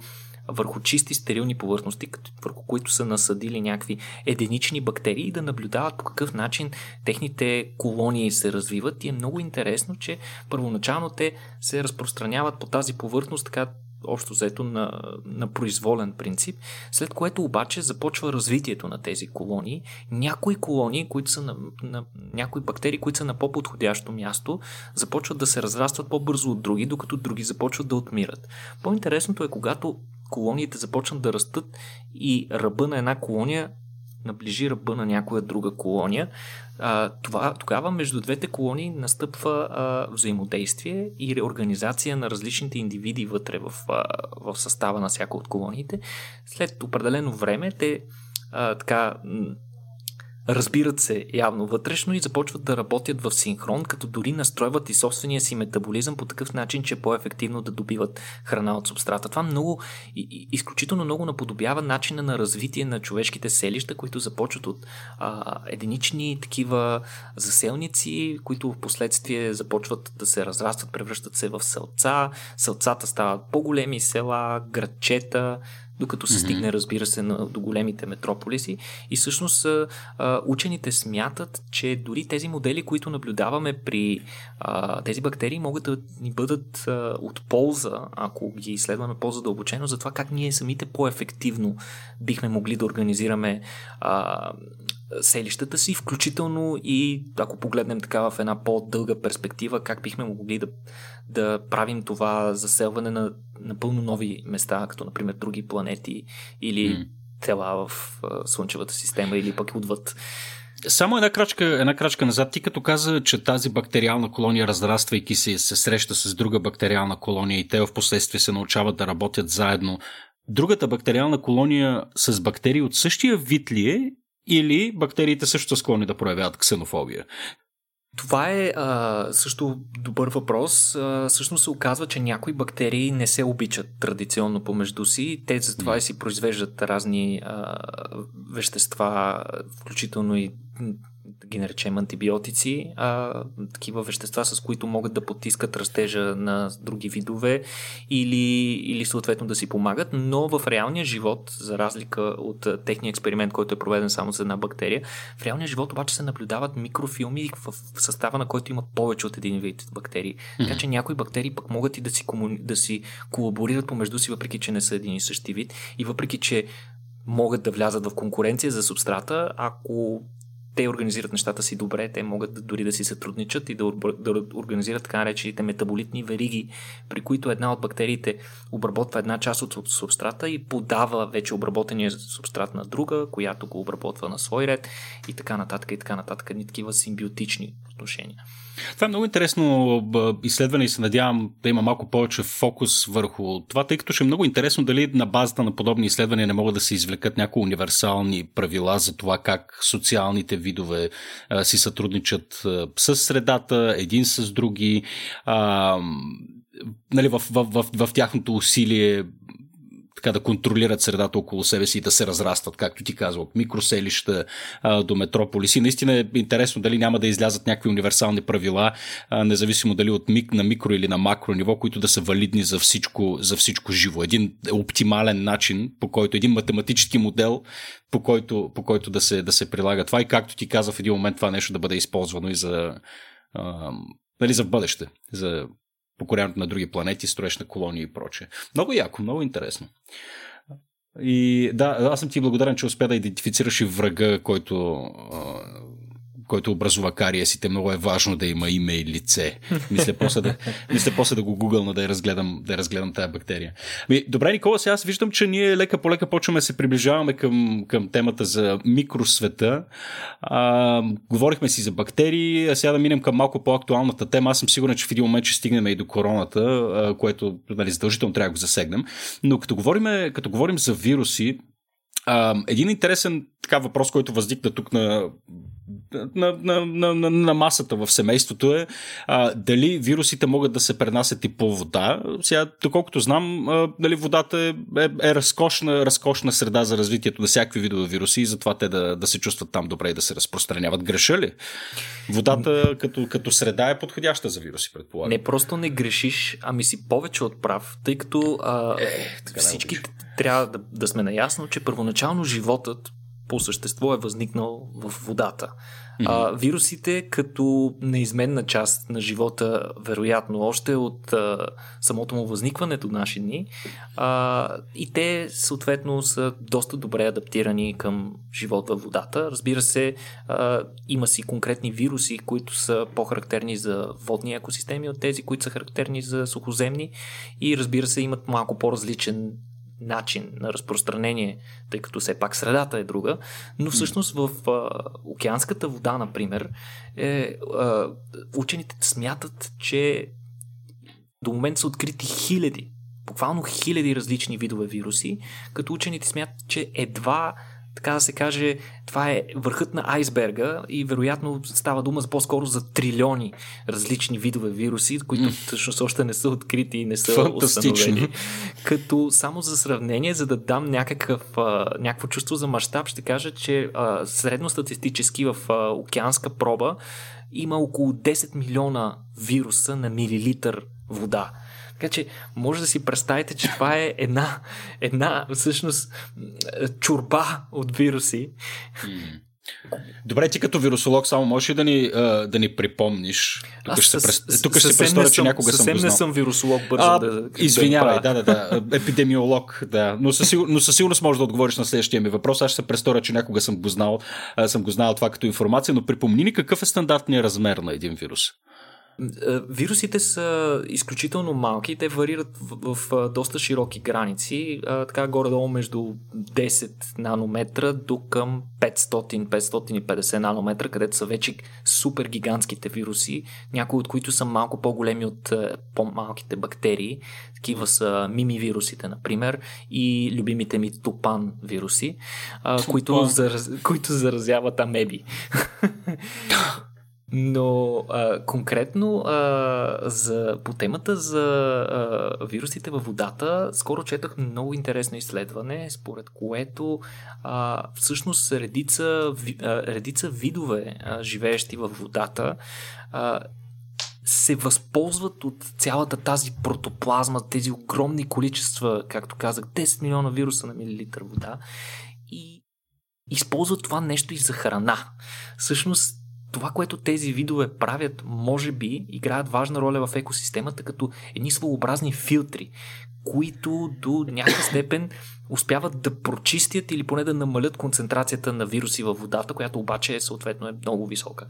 върху чисти стерилни повърхности, върху които са насадили някакви единични бактерии и да наблюдават по какъв начин техните колонии се развиват. И е много интересно, че първоначално те се разпространяват по тази повърхност така общо взето на, на произволен принцип, след което обаче започва развитието на тези колонии. Някои колонии, които са на, на някои бактерии, които са на по-подходящо място, започват да се разрастват по-бързо от други, докато други започват да отмират. По-интересното е, когато колониите започнат да растат и ръба на една колония наближи ръба на някоя друга колония, а, това, тогава между двете колонии настъпва а, взаимодействие и реорганизация на различните индивиди вътре в, а, в състава на всяка от колониите. След определено време те а, така разбират се явно вътрешно и започват да работят в синхрон, като дори настройват и собствения си метаболизъм по такъв начин, че е по-ефективно да добиват храна от субстрата. Това много, изключително много наподобява начина на развитие на човешките селища, които започват от а, единични такива заселници, които в последствие започват да се разрастват, превръщат се в селца. Селцата стават по-големи села, градчета, докато се mm-hmm. стигне, разбира се, на, до големите метрополиси. И всъщност а, учените смятат, че дори тези модели, които наблюдаваме при а, тези бактерии, могат да ни бъдат а, от полза, ако ги изследваме по-задълбочено, за това как ние самите по-ефективно бихме могли да организираме а, селищата си, включително и ако погледнем така в една по-дълга перспектива, как бихме могли да, да правим това заселване на напълно нови места, като например други планети или mm. тела в а, Слънчевата система или пък отвъд. Само една крачка, една крачка назад. Ти като каза, че тази бактериална колония, разраствайки се, се среща с друга бактериална колония и те в последствие се научават да работят заедно. Другата бактериална колония с бактерии от същия вид ли е или бактериите също са склонни да проявяват ксенофобия? Това е а, също добър въпрос. А, всъщност се оказва, че някои бактерии не се обичат традиционно помежду си. Те затова и си произвеждат разни а, вещества, включително и да ги наречем антибиотици, а такива вещества, с които могат да потискат растежа на други видове или, или съответно да си помагат, но в реалния живот, за разлика от техния експеримент, който е проведен само с една бактерия, в реалния живот обаче се наблюдават микрофилми, в състава на който има повече от един вид бактерии. Mm-hmm. Така че някои бактерии пък могат и да си, комуни... да си колаборират помежду си, въпреки че не са един и същи вид и въпреки че могат да влязат в конкуренция за субстрата, ако те организират нещата си добре, те могат дори да си сътрудничат и да, да организират така наречените метаболитни вериги, при които една от бактериите обработва една част от субстрата и подава вече обработения субстрат на друга, която го обработва на свой ред и така нататък и така нататък. Ни такива симбиотични отношения. Това е много интересно изследване и се надявам да има малко повече фокус върху това, тъй като ще е много интересно дали на базата на подобни изследвания не могат да се извлекат някои универсални правила за това как социалните видове а, си сътрудничат а, с средата, един с други, а, нали, в, в, в, в, тяхното усилие така да контролират средата около себе си и да се разрастват, както ти казва, от микроселища а, до метрополиси. Наистина е интересно дали няма да излязат някакви универсални правила, а, независимо дали от мик, на микро или на макро ниво, които да са валидни за всичко, за всичко живо. Един оптимален начин, по който един математически модел, по който, по който да, се, да се прилага това и както ти каза в един момент това нещо да бъде използвано и за, а, нали, за бъдеще, за покоряването на други планети, строеж на колонии и прочее. Много яко, много интересно. И да, аз съм ти благодарен, че успя да идентифицираш и врага, който който образува кариесите, много е важно да има име и лице. Мисля после да, мисля после да го гугълна да я разгледам, да я разгледам тази бактерия. Ми, добре, Никола, сега аз виждам, че ние лека по лека почваме да се приближаваме към, към темата за микросвета. А, говорихме си за бактерии, а сега да минем към малко по-актуалната тема. Аз съм сигурен, че в един момент ще стигнем и до короната, а, което нали, задължително трябва да го засегнем. Но като говорим, като говорим за вируси, а, един интересен така въпрос, който възникна тук на, на, на, на, на, на масата в семейството е а, дали вирусите могат да се пренасят и по вода. Сега, доколкото знам, а, дали водата е, е, е разкошна, разкошна среда за развитието на всякакви видове вируси и затова те да, да се чувстват там добре и да се разпространяват. Греша ли? Водата като, като среда е подходяща за вируси, предполагам. Не просто не грешиш, ами си повече от прав, тъй като а, е, всички трябва да, да сме наясно, че първоначално животът по същество е възникнал в водата. А, вирусите като неизменна част на живота, вероятно още от а, самото му възникване до наши дни, а, и те съответно са доста добре адаптирани към живот във водата. Разбира се, а, има си конкретни вируси, които са по-характерни за водни екосистеми от тези, които са характерни за сухоземни и разбира се имат малко по-различен начин на разпространение, тъй като все пак средата е друга, но всъщност в а, океанската вода, например, е, а, учените смятат, че до момента са открити хиляди, буквално хиляди различни видове вируси, като учените смятат, че едва така да се каже, това е върхът на айсберга и вероятно става дума по-скоро за трилиони различни видове вируси, които всъщност още не са открити и не са установени. Като само за сравнение, за да дам някакъв, някакво чувство за мащаб, ще кажа, че а, средностатистически в а, океанска проба има около 10 милиона вируса на милилитър вода. Така че може да си представите, че това е една, една всъщност чурба от вируси. Добре, ти като вирусолог само можеш ли да ни, да ни припомниш? Тук ще, се, тук ще се представя, че някога съм го знал. не съм вирусолог, бързо а, да... Извинявай, да, да, да. <laughs> Епидемиолог, да. Но със, но със сигурност можеш да отговориш на следващия ми въпрос. Аз ще се престоря, че някога съм го знал, съм го знал това като информация, но припомни ни какъв е стандартният размер на един вирус. Е, вирусите са изключително малки, те варират в, в, доста широки граници, така горе-долу между 10 нанометра до към 500-550 нанометра, където са вече супер гигантските вируси, някои от които са малко по-големи от е, по-малките бактерии. Такива са мими вирусите, например, и любимите ми топан вируси, които, зараз, които заразяват амеби. <laughs> Но а, конкретно а, за, по темата за а, вирусите във водата, скоро четах много интересно изследване, според което а, всъщност редица, а, редица видове, а, живеещи във водата, а, се възползват от цялата тази протоплазма, тези огромни количества, както казах, 10 милиона вируса на милилитър вода и използват това нещо и за храна. Всъщност това, което тези видове правят, може би играят важна роля в екосистемата като едни своеобразни филтри, които до някаква степен успяват да прочистят или поне да намалят концентрацията на вируси във водата, която обаче е, съответно е много висока.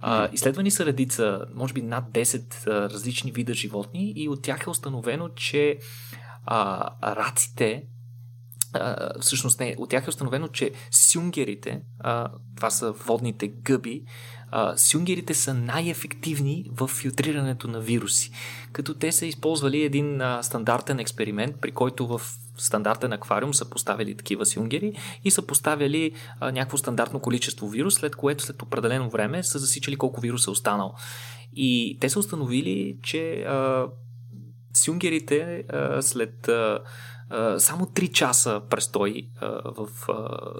А, изследвани са редица, може би над 10 а, различни вида животни и от тях е установено, че а, раците а, всъщност не, от тях е установено, че сюнгерите, а, това са водните гъби, сюнгерите са най-ефективни в филтрирането на вируси, като те са използвали един а, стандартен експеримент, при който в стандартен аквариум са поставили такива сюнгери и са поставили а, някакво стандартно количество вирус, след което след определено време са засичали колко вирус е останал. И те са установили, че а, сюнгерите а, след а, само 3 часа престой в,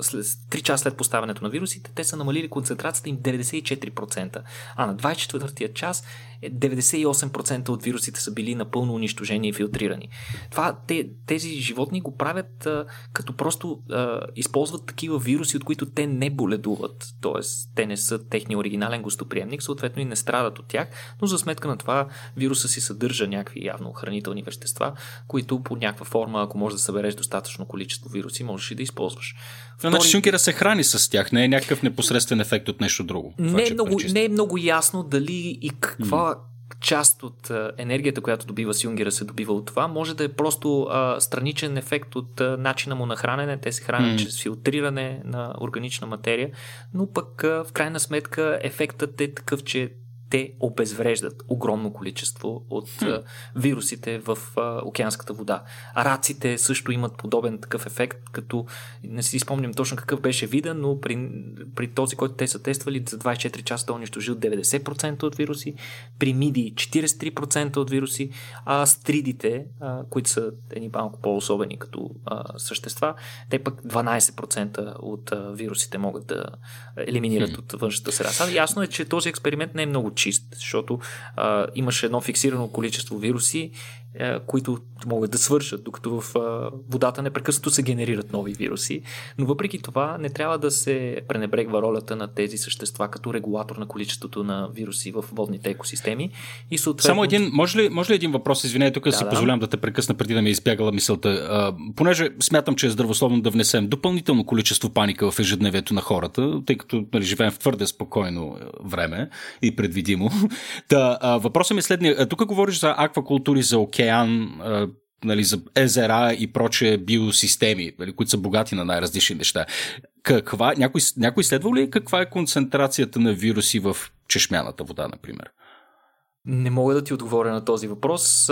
след, 3 часа след поставянето на вирусите, те са намалили концентрацията им 94%, а на 24-тия час 98% от вирусите са били напълно унищожени и филтрирани. Това, те, тези животни го правят а, като просто а, използват такива вируси, от които те не боледуват, т.е. те не са техния оригинален гостоприемник, съответно и не страдат от тях, но за сметка на това вируса си съдържа някакви явно хранителни вещества, които по някаква форма, ако можеш да събереш достатъчно количество вируси, можеш и да използваш. Втори... Значи Шункера се храни с тях, не е някакъв непосредствен ефект от нещо друго. Не, е много, не е много ясно дали и каква част от енергията, която добива Сюнгера, се добива от това. Може да е просто а, страничен ефект от а, начина му на хранене. Те се хранят mm. чрез филтриране на органична материя, но пък а, в крайна сметка ефектът е такъв, че те обезвреждат огромно количество от hmm. вирусите в а, океанската вода. Раците също имат подобен такъв ефект, като не си спомням точно какъв беше вида, но при, при този, който те са тествали, за 24 часа той унищожил 90% от вируси, при миди 43% от вируси, а стридите, а, които са едни малко по-особени като а, същества, те пък 12% от а, вирусите могат да елиминират hmm. от външната среда. Ясно е, че този експеримент не е много чист, защото а, имаше едно фиксирано количество вируси които могат да свършат, докато в водата непрекъснато се генерират нови вируси. Но въпреки това не трябва да се пренебрегва ролята на тези същества като регулатор на количеството на вируси в водните екосистеми. И съответно... Само един, може ли, може ли един въпрос, извинете, тук да, си да. позволявам да те прекъсна преди да ми е избягала мисълта. А, понеже смятам, че е здравословно да внесем допълнително количество паника в ежедневието на хората, тъй като нали, живеем в твърде спокойно време и предвидимо. <laughs> Та, а, въпросът ми е следния. Тук говориш за аквакултури, за океан океан, нали, за езера и проче биосистеми, нали, които са богати на най-различни неща. Каква, някой, някой следва ли каква е концентрацията на вируси в чешмяната вода, например? Не мога да ти отговоря на този въпрос.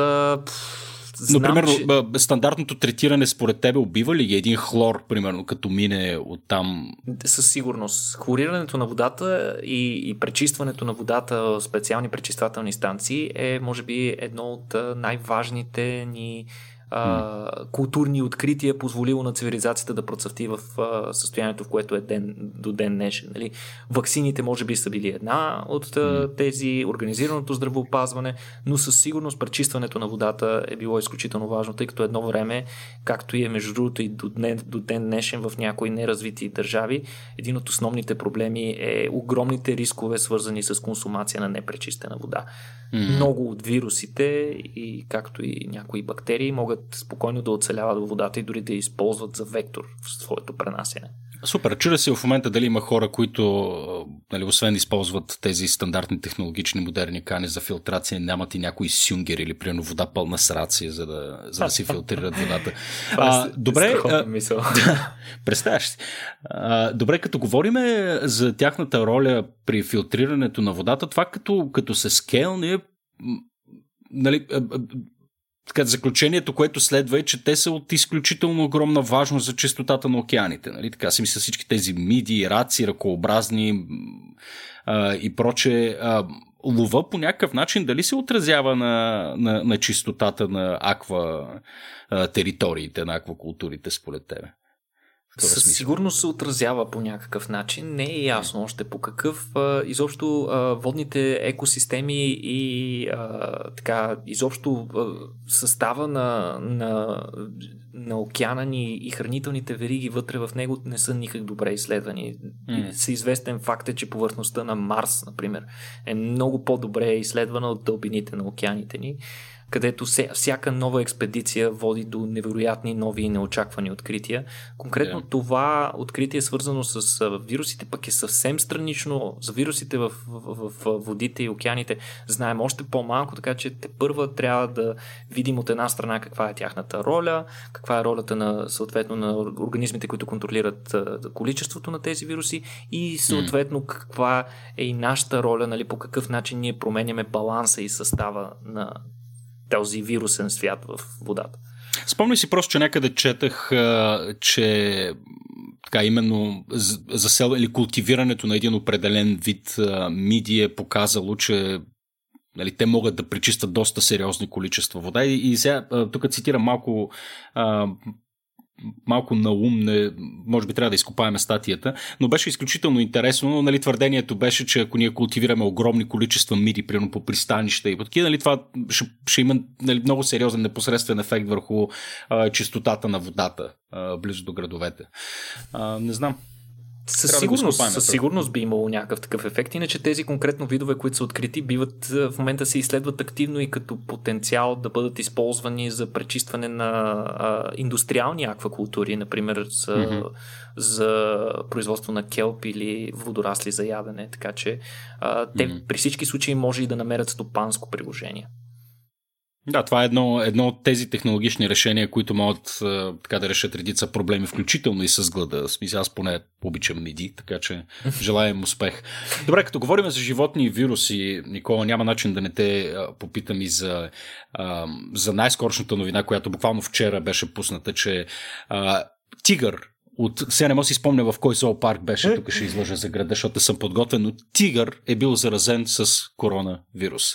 Знам, Но, примерно, че... стандартното третиране според тебе убива ли един хлор, примерно, като мине от там? Със сигурност. Хлорирането на водата и, и пречистването на водата, специални пречиствателни станции е, може би, едно от най-важните ни а, културни открития позволило на цивилизацията да процъфти в а, състоянието, в което е ден, до ден днешен. Нали? Ваксините може би са били една от а, тези, организираното здравеопазване, но със сигурност пречистването на водата е било изключително важно, тъй като едно време, както и е между другото и до ден, до ден днешен в някои неразвити държави, един от основните проблеми е огромните рискове, свързани с консумация на непречистена вода. Mm-hmm. Много от вирусите и както и някои бактерии могат спокойно да оцеляват във водата и дори да използват за вектор в своето пренасене. Супер. Чудя се в момента дали има хора, които, нали, освен използват тези стандартни технологични модерни кани за филтрация, нямат и някой сюнгер или примерно вода пълна с рация, за да, за да си филтрират водата. <laughs> а, е добре. Мисъл. <laughs> Представяш си. А, добре, като говорим за тяхната роля при филтрирането на водата, това като, като се скелне, нали, така, заключението, което следва е, че те са от изключително огромна важност за чистотата на океаните. Нали? Така си мисля всички тези миди, раци, ръкообразни а, и проче. А, лова по някакъв начин дали се отразява на, на, на чистотата на аква а, териториите, на аквакултурите, според тебе? Със смисъл. сигурност се отразява по някакъв начин. Не е ясно още по какъв. А, изобщо а, водните екосистеми и а, така, изобщо а, състава на, на, на океана ни и хранителните вериги вътре в него не са никак добре изследвани. Mm. С известен факт е, че повърхността на Марс, например, е много по-добре изследвана от дълбините на океаните ни където всяка нова експедиция води до невероятни нови и неочаквани открития. Конкретно yeah. това откритие, свързано с вирусите, пък е съвсем странично. За вирусите в, в, в водите и океаните знаем още по-малко, така че те първа трябва да видим от една страна каква е тяхната роля, каква е ролята на, съответно, на организмите, които контролират количеството на тези вируси и съответно каква е и нашата роля, нали, по какъв начин ние променяме баланса и състава на този вирусен свят в водата. Спомни си просто, че някъде четах, че така именно засел или култивирането на един определен вид миди е показало, че нали, те могат да пречистят доста сериозни количества вода. И, и сега, тук цитирам малко малко наум, не, може би трябва да изкопаем статията, но беше изключително интересно. Нали, твърдението беше, че ако ние култивираме огромни количества мири, примерно по пристанища и такива, нали, това ще, ще има нали, много сериозен непосредствен ефект върху а, чистотата на водата а, близо до градовете. А, не знам. Със сигурност, да със сигурност би имало някакъв такъв ефект, иначе тези конкретно видове, които са открити, биват в момента се изследват активно и като потенциал да бъдат използвани за пречистване на а, индустриални аквакултури, например за, mm-hmm. за производство на келп или водорасли за ядене, така че а, те mm-hmm. при всички случаи може и да намерят стопанско приложение. Да, това е едно, едно от тези технологични решения, които могат така да решат редица проблеми, включително и с глада. Смисъл, аз поне обичам миди, така че <laughs> желаем успех. Добре, като говорим за животни и вируси, Никола, няма начин да не те попитам и за, за най-скорошната новина, която буквално вчера беше пусната, че а, тигър от... Сега не мога си спомня в кой зоопарк беше, тук ще излъжа за града, защото съм подготвен, но тигър е бил заразен с коронавирус.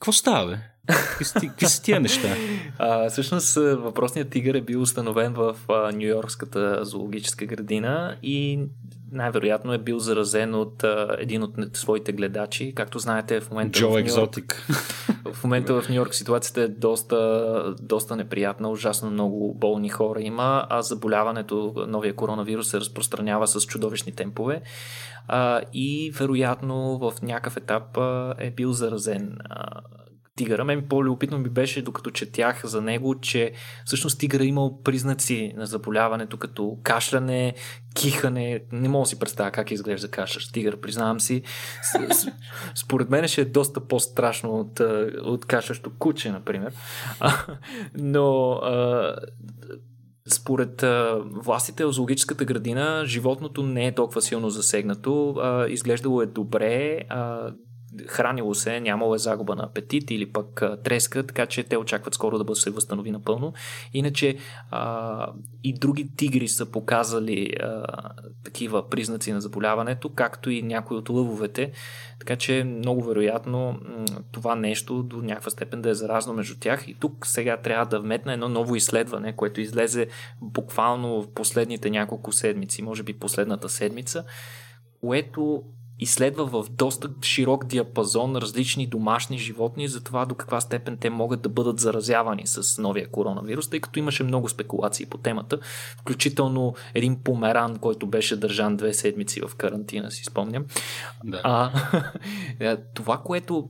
Какво става, бе? Какви са тия неща? А, всъщност въпросният тигър е бил установен в Нью Йоркската зоологическа градина и най-вероятно е бил заразен от а, един от своите гледачи. Както знаете, в момента. Джо Екзотик. <laughs> В момента в Нью Йорк ситуацията е доста, доста неприятна. Ужасно много болни хора има, а заболяването, новия коронавирус се разпространява с чудовищни темпове. А, и вероятно в някакъв етап а, е бил заразен. А, тигъра. Мен по-любопитно ми беше, докато четях за него, че всъщност тигъра имал признаци на заболяването, като кашляне, кихане. Не мога да си представя как изглежда кашлящ тигър, признавам си. Според мен ще е доста по-страшно от, от кашлящо куче, например. <laughs> Но според а, властите в зоологическата градина, животното не е толкова силно засегнато. А, изглеждало е добре. А, хранило се, нямало е загуба на апетит или пък треска, така че те очакват скоро да се възстанови напълно. Иначе а, и други тигри са показали а, такива признаци на заболяването, както и някои от лъвовете, така че много вероятно това нещо до някаква степен да е заразно между тях. И тук сега трябва да вметна едно ново изследване, което излезе буквално в последните няколко седмици, може би последната седмица, което изследва в доста широк диапазон различни домашни животни за това до каква степен те могат да бъдат заразявани с новия коронавирус, тъй като имаше много спекулации по темата, включително един померан, който беше държан две седмици в карантина, си спомням. Да. А, <laughs> това, което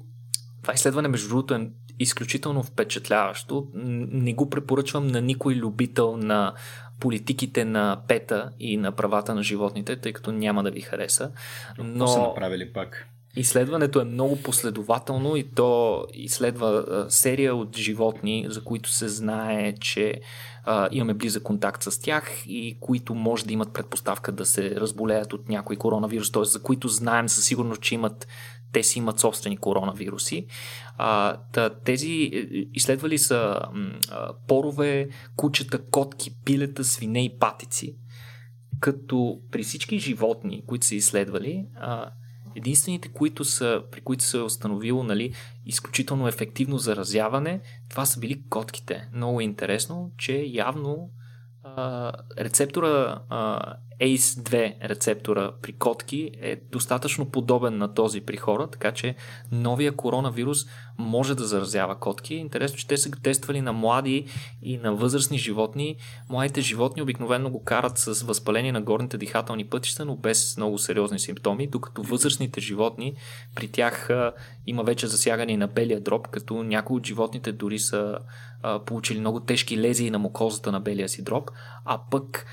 това изследване, между другото, е изключително впечатляващо. Не го препоръчвам на никой любител на политиките на пета и на правата на животните, тъй като няма да ви хареса. Но са направили пак? Изследването е много последователно и то изследва серия от животни, за които се знае, че а, имаме близък контакт с тях и които може да имат предпоставка да се разболеят от някой коронавирус, т.е. за които знаем със сигурност, че имат те си имат собствени коронавируси. Тези е, изследвали са порове, кучета, котки, пилета, свине и патици. Като при всички животни, които са изследвали, единствените, които са, при които се е установило нали, изключително ефективно заразяване, това са били котките. Много е интересно, че явно рецептора а, ACE2 рецептора при котки е достатъчно подобен на този при хора, така че новия коронавирус може да заразява котки. Интересно, че те са тествали на млади и на възрастни животни. Младите животни обикновено го карат с възпаление на горните дихателни пътища, но без много сериозни симптоми, докато възрастните животни при тях а, има вече засягане на белия дроб, като някои от животните дори са а, получили много тежки лезии на мукозата на белия си дроб, а пък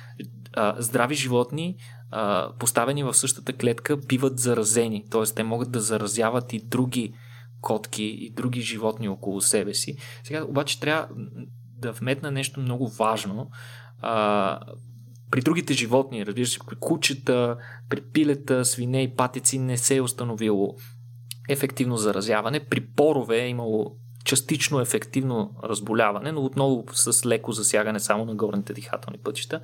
а, здрави животни, а, поставени в същата клетка, биват заразени. Т.е. те могат да заразяват и други котки и други животни около себе си. Сега обаче трябва да вметна нещо много важно. А, при другите животни, разбира се, при кучета, при пилета, свине и патици не се е установило ефективно заразяване. При порове е имало частично ефективно разболяване, но отново с леко засягане само на горните дихателни пътища.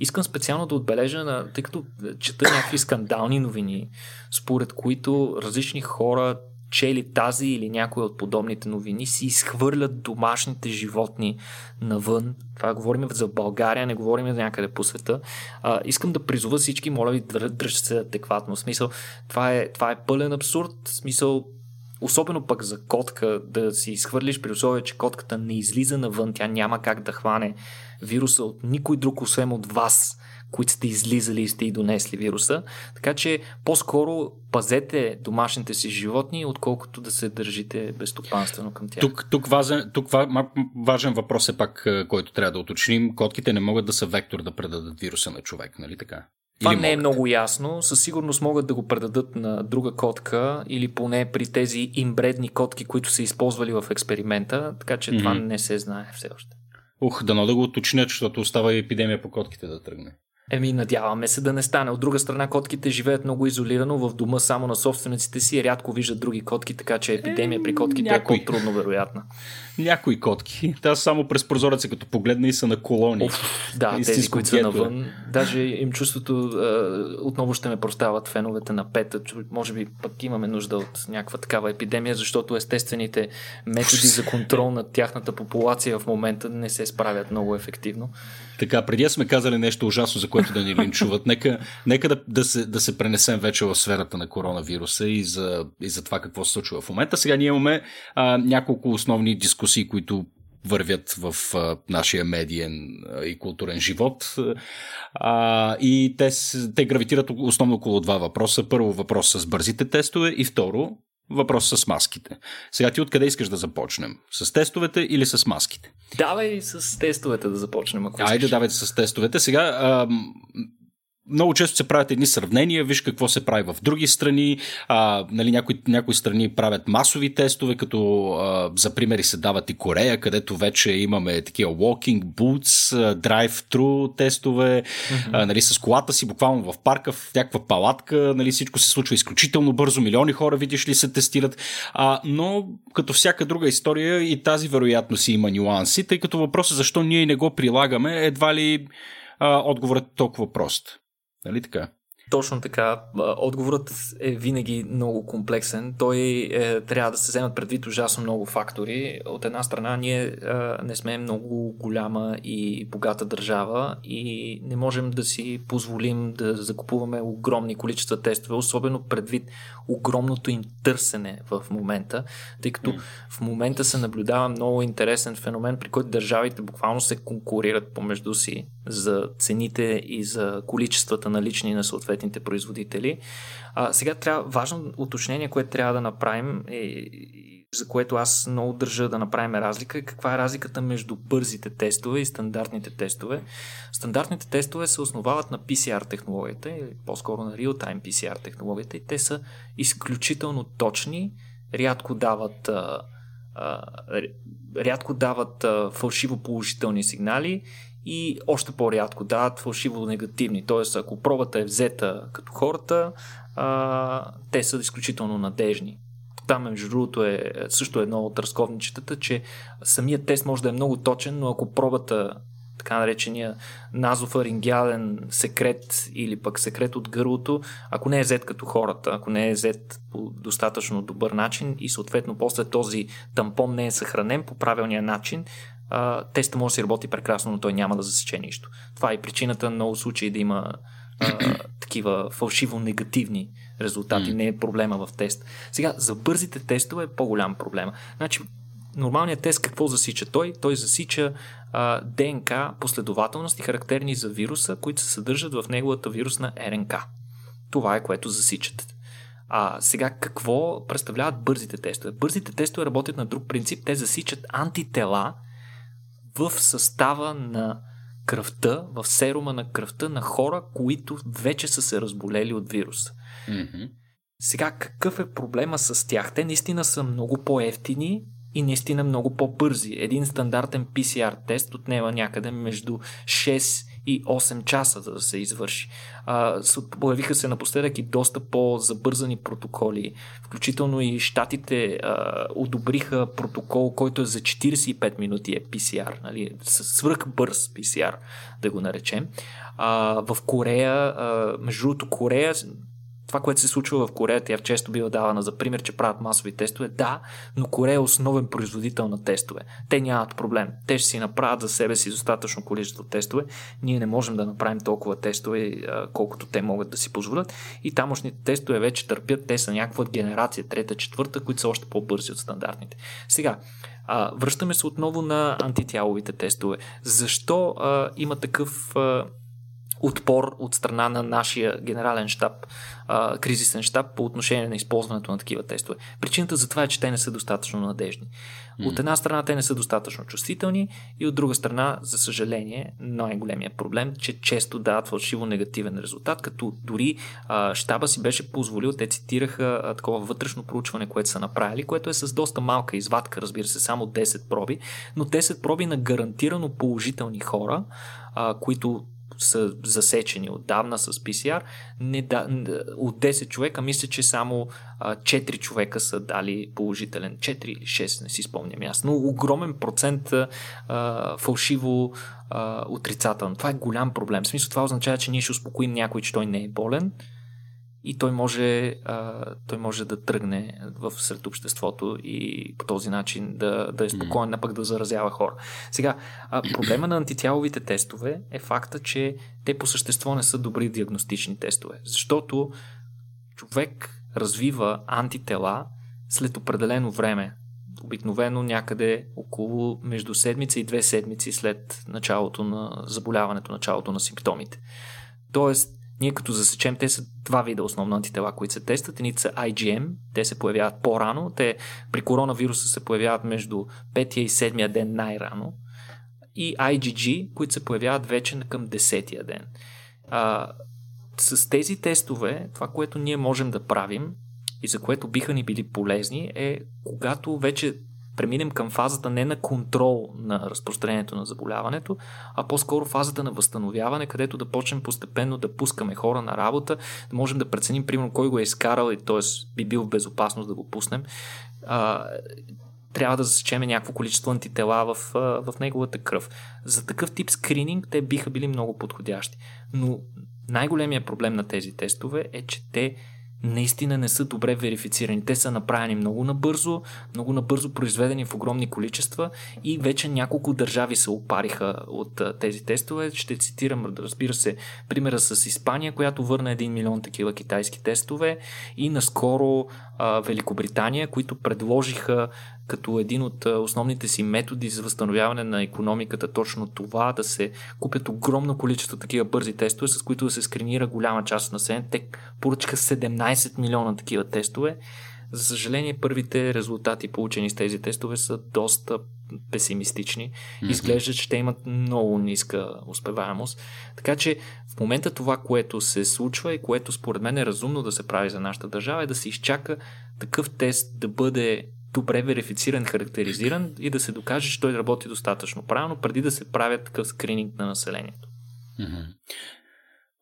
Искам специално да отбележа, тъй като чета някакви скандални новини, според които различни хора чели тази или някои от подобните новини, си изхвърлят домашните животни навън. Това говорим за България, не говорим за някъде по света. А, искам да призова всички, моля ви, дръжте се адекватно. В смисъл, това е, това е пълен абсурд. В смисъл, Особено пък за котка да си изхвърлиш при условие, че котката не излиза навън, тя няма как да хване вируса от никой друг, освен от вас, които сте излизали и сте и донесли вируса. Така че по-скоро пазете домашните си животни, отколкото да се държите безстопанствено към тях. Тук, тук, важен, тук важен въпрос е пак, който трябва да уточним. Котките не могат да са вектор да предадат вируса на човек, нали така? Това или не е много ясно. Със сигурност могат да го предадат на друга котка или поне при тези имбредни котки, които са използвали в експеримента, така че mm-hmm. това не се знае все още. Ух, дано да го уточнят, защото остава и епидемия по котките да тръгне. Еми, надяваме се да не стане. От друга страна, котките живеят много изолирано в дома само на собствениците си и рядко виждат други котки, така че епидемия при котките е някой... е по-трудно вероятна. <laughs> Някои котки. Та само през прозореца, като погледна и са на колони. Оф, да, тези, които са навън. Даже им чувството, отново ще ме простават феновете на пета. Може би пък имаме нужда от някаква такава епидемия, защото естествените методи за контрол над тяхната популация в момента не се справят много ефективно. Така, преди сме казали нещо ужасно, за което да ни линчуват. <laughs> Нека, нека да, да, се, да се пренесем вече в сферата на коронавируса и за, и за това какво се случва в момента. Сега ние имаме а, няколко основни дискусии, които вървят в а, нашия медиен а, и културен живот. А, и те, те гравитират основно около два въпроса. Първо въпрос с бързите тестове и второ въпрос с маските. Сега ти откъде искаш да започнем? С тестовете или с маските? Давай с тестовете да започнем. Ако Айде, давайте с тестовете. Сега, а, много често се правят едни сравнения, виж какво се прави в други страни. А, нали, някои, някои страни правят масови тестове, като а, за примери се дават и Корея, където вече имаме такива walking boots, drive-thru тестове, mm-hmm. а, нали, с колата си буквално в парка, в някаква палатка, нали, всичко се случва изключително бързо, милиони хора, видиш ли, се тестират. А, но като всяка друга история и тази вероятно си има нюанси, тъй като въпросът защо ние не го прилагаме, едва ли а, отговорът е толкова прост. Нали така? Точно така. Отговорът е винаги много комплексен. Той е, трябва да се вземат предвид ужасно много фактори. От една страна, ние е, не сме много голяма и богата държава и не можем да си позволим да закупуваме огромни количества тестове, особено предвид огромното им търсене в момента, тъй като mm. в момента се наблюдава много интересен феномен, при който държавите буквално се конкурират помежду си за цените и за количествата налични на съответните производители. А, сега трябва важно уточнение, което трябва да направим е, за което аз много държа да направим разлика, каква е разликата между бързите тестове и стандартните тестове. Стандартните тестове се основават на PCR технологията, или по-скоро на real-time PCR технологията и те са изключително точни, рядко дават а, рядко дават а, фалшиво положителни сигнали и още по-рядко дават фалшиво негативни. Тоест, ако пробата е взета като хората, а, те са изключително надежни. Там, между другото, е също едно от разковничетата, че самият тест може да е много точен, но ако пробата така наречения назофарингиален секрет или пък секрет от гърлото, ако не е взет като хората, ако не е взет по достатъчно добър начин и съответно после този тампон не е съхранен по правилния начин, теста може да си работи прекрасно, но той няма да засече нищо. Това е причината на много случаи да има а, <clears throat> такива фалшиво негативни резултати. Mm. Не е проблема в тест. Сега, за бързите тестове е по-голям проблема. Значи, нормалният тест какво засича той? Той засича а, ДНК последователности, характерни за вируса, които се съдържат в неговата вирусна РНК. Това е което засичат. А сега какво представляват бързите тестове? Бързите тестове работят на друг принцип. Те засичат антитела в състава на кръвта, в серума на кръвта на хора, които вече са се разболели от вируса. Mm-hmm. Сега, какъв е проблема с тях? Те наистина са много по-ефтини и наистина много по-бързи. Един стандартен PCR тест отнема някъде между 6 и 8 часа за да се извърши. А, появиха се напоследък и доста по-забързани протоколи, включително и щатите а, одобриха протокол, който е за 45 минути е PCR, нали, свръх бърз PCR, да го наречем. А, в Корея, а, между другото, Корея това, което се случва в Корея, тя често бива давана за пример, че правят масови тестове. Да, но Корея е основен производител на тестове. Те нямат проблем. Те ще си направят за себе си достатъчно количество тестове. Ние не можем да направим толкова тестове, колкото те могат да си позволят. И тамошните тестове вече търпят. Те са някаква генерация, трета, четвърта, които са още по-бързи от стандартните. Сега, а, връщаме се отново на антитяловите тестове. Защо а, има такъв а, отпор от страна на нашия генерален штаб, а, кризисен штаб по отношение на използването на такива тестове. Причината за това е, че те не са достатъчно надежни. Mm. От една страна те не са достатъчно чувствителни и от друга страна, за съжаление, най-големия проблем, че често дават фалшиво негативен резултат, като дори а, щаба си беше позволил, те цитираха а, такова вътрешно проучване, което са направили, което е с доста малка извадка, разбира се, само 10 проби, но 10 проби на гарантирано положителни хора, а, които са засечени отдавна с PCR, не да, от 10 човека мисля, че само а, 4 човека са дали положителен. 4 или 6, не си спомням аз. Но огромен процент а, фалшиво а, отрицателно. Това е голям проблем. В смисъл това означава, че ние ще успокоим някой, че той не е болен, и той може, а, той може да тръгне в сред обществото и по този начин да, да е спокоен, mm. пък да заразява хора. Сега, а, проблема на антитяловите тестове е факта, че те по същество не са добри диагностични тестове, защото човек развива антитела след определено време. Обикновено някъде около между седмица и две седмици след началото на заболяването, началото на симптомите. Тоест, ние като засечем, те са два вида основно антитела, които се тестват. Едните са IgM, те се появяват по-рано. Те при коронавируса се появяват между 5 и 7 ден най-рано. И IgG, които се появяват вече към 10 ден. А, с тези тестове, това, което ние можем да правим и за което биха ни били полезни, е когато вече преминем към фазата не на контрол на разпространението на заболяването, а по-скоро фазата на възстановяване, където да почнем постепенно да пускаме хора на работа, да можем да преценим, примерно, кой го е изкарал и т.е. би бил в безопасност да го пуснем. А, трябва да засечеме някакво количество антитела в, в неговата кръв. За такъв тип скрининг те биха били много подходящи. Но най-големият проблем на тези тестове е, че те наистина не са добре верифицирани. Те са направени много набързо, много набързо произведени в огромни количества и вече няколко държави се опариха от тези тестове. Ще цитирам, разбира се, примера с Испания, която върна 1 милион такива китайски тестове и наскоро а, Великобритания, които предложиха като един от основните си методи за възстановяване на економиката точно това да се купят огромно количество такива бързи тестове, с които да се скринира голяма част от населението. Те поръчаха 17 милиона такива тестове. За съжаление, първите резултати, получени с тези тестове, са доста песимистични. Изглежда, че те имат много ниска успеваемост. Така че в момента това, което се случва и което според мен е разумно да се прави за нашата държава, е да се изчака такъв тест да бъде добре верифициран, характеризиран и да се докаже, че той работи достатъчно правилно, преди да се правят такъв скрининг на населението. Mm-hmm.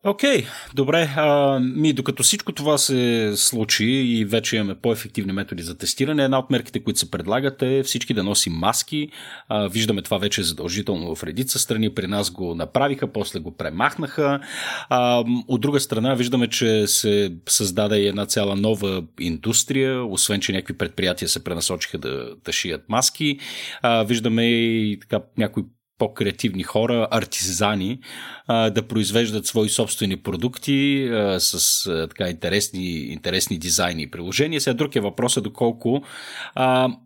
Окей, okay, добре. А, ми, докато всичко това се случи и вече имаме по-ефективни методи за тестиране, една от мерките, които се предлагат е всички да носим маски. А, виждаме това вече задължително в редица страни. При нас го направиха, после го премахнаха. А, от друга страна, виждаме, че се създаде една цяла нова индустрия, освен, че някакви предприятия се пренасочиха да, да шият маски. А, виждаме и така някои по-креативни хора, артизани, да произвеждат свои собствени продукти с така интересни, интересни дизайни и приложения. Сега друг е въпросът доколко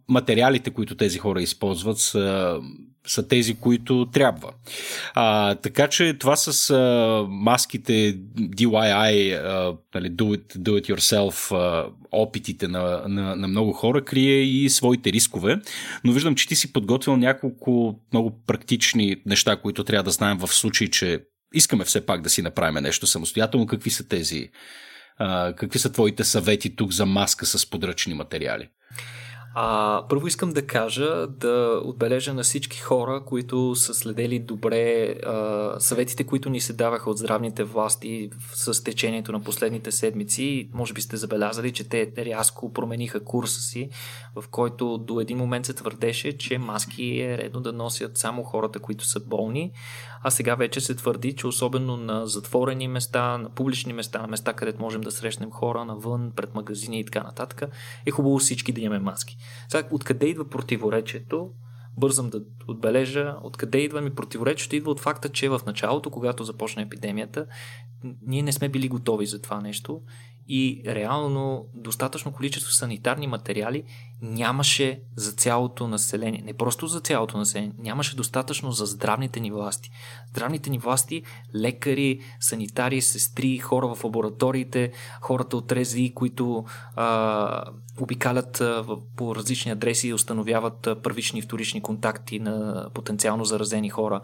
материалите, които тези хора използват, са са тези, които трябва. А, така че това с а, маските DIY, а, нали, do, it, do it yourself, а, опитите на, на, на много хора крие и своите рискове. Но виждам, че ти си подготвил няколко много практични неща, които трябва да знаем в случай, че искаме все пак да си направим нещо самостоятелно. Какви са тези? А, какви са твоите съвети тук за маска с подръчни материали? А, първо искам да кажа, да отбележа на всички хора, които са следели добре а, съветите, които ни се даваха от здравните власти с течението на последните седмици. Може би сте забелязали, че те рязко промениха курса си, в който до един момент се твърдеше, че маски е редно да носят само хората, които са болни, а сега вече се твърди, че особено на затворени места, на публични места, на места, където можем да срещнем хора навън, пред магазини и така нататък, е хубаво всички да имаме маски. Сега, откъде идва противоречието? Бързам да отбележа, откъде идва ми противоречието, идва от факта, че в началото, когато започна епидемията, ние не сме били готови за това нещо и реално достатъчно количество санитарни материали нямаше за цялото население. Не просто за цялото население, нямаше достатъчно за здравните ни власти. Здравните ни власти, лекари, санитари, сестри, хора в лабораториите, хората от РЗИ, които а, обикалят а, по различни адреси и установяват а, първични и вторични контакти на потенциално заразени хора.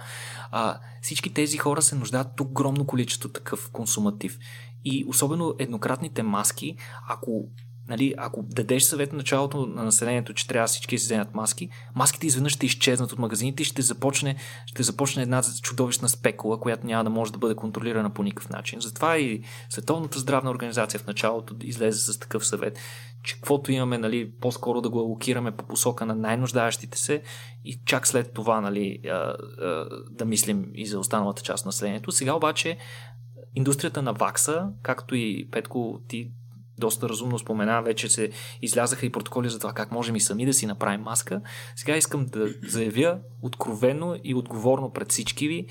А, всички тези хора се нуждаят огромно количество такъв консуматив. И особено еднократните маски, ако нали, ако дадеш съвет на началото на населението, че трябва всички да си вземат маски, маските изведнъж ще изчезнат от магазините и ще започне, ще започне една чудовищна спекула, която няма да може да бъде контролирана по никакъв начин. Затова и Световната здравна организация в началото излезе с такъв съвет, че каквото имаме, нали, по-скоро да го алокираме по посока на най-нуждаещите се и чак след това нали, да мислим и за останалата част на населението. Сега обаче индустрията на вакса, както и Петко ти доста разумно спомена, вече се излязаха и протоколи за това как можем и сами да си направим маска. Сега искам да заявя откровено и отговорно пред всички ви,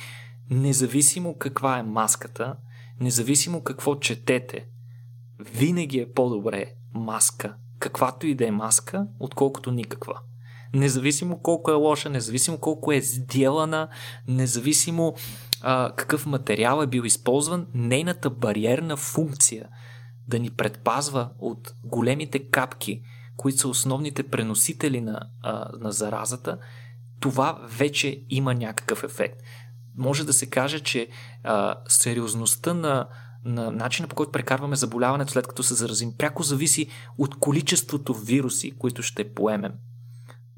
независимо каква е маската, независимо какво четете, винаги е по-добре маска, каквато и да е маска, отколкото никаква. Независимо колко е лоша, независимо колко е сделана, независимо а, какъв материал е бил използван, нейната бариерна функция да ни предпазва от големите капки, които са основните преносители на, а, на заразата, това вече има някакъв ефект. Може да се каже, че а, сериозността на на начина по който прекарваме заболяването след като се заразим, пряко зависи от количеството вируси, които ще поемем.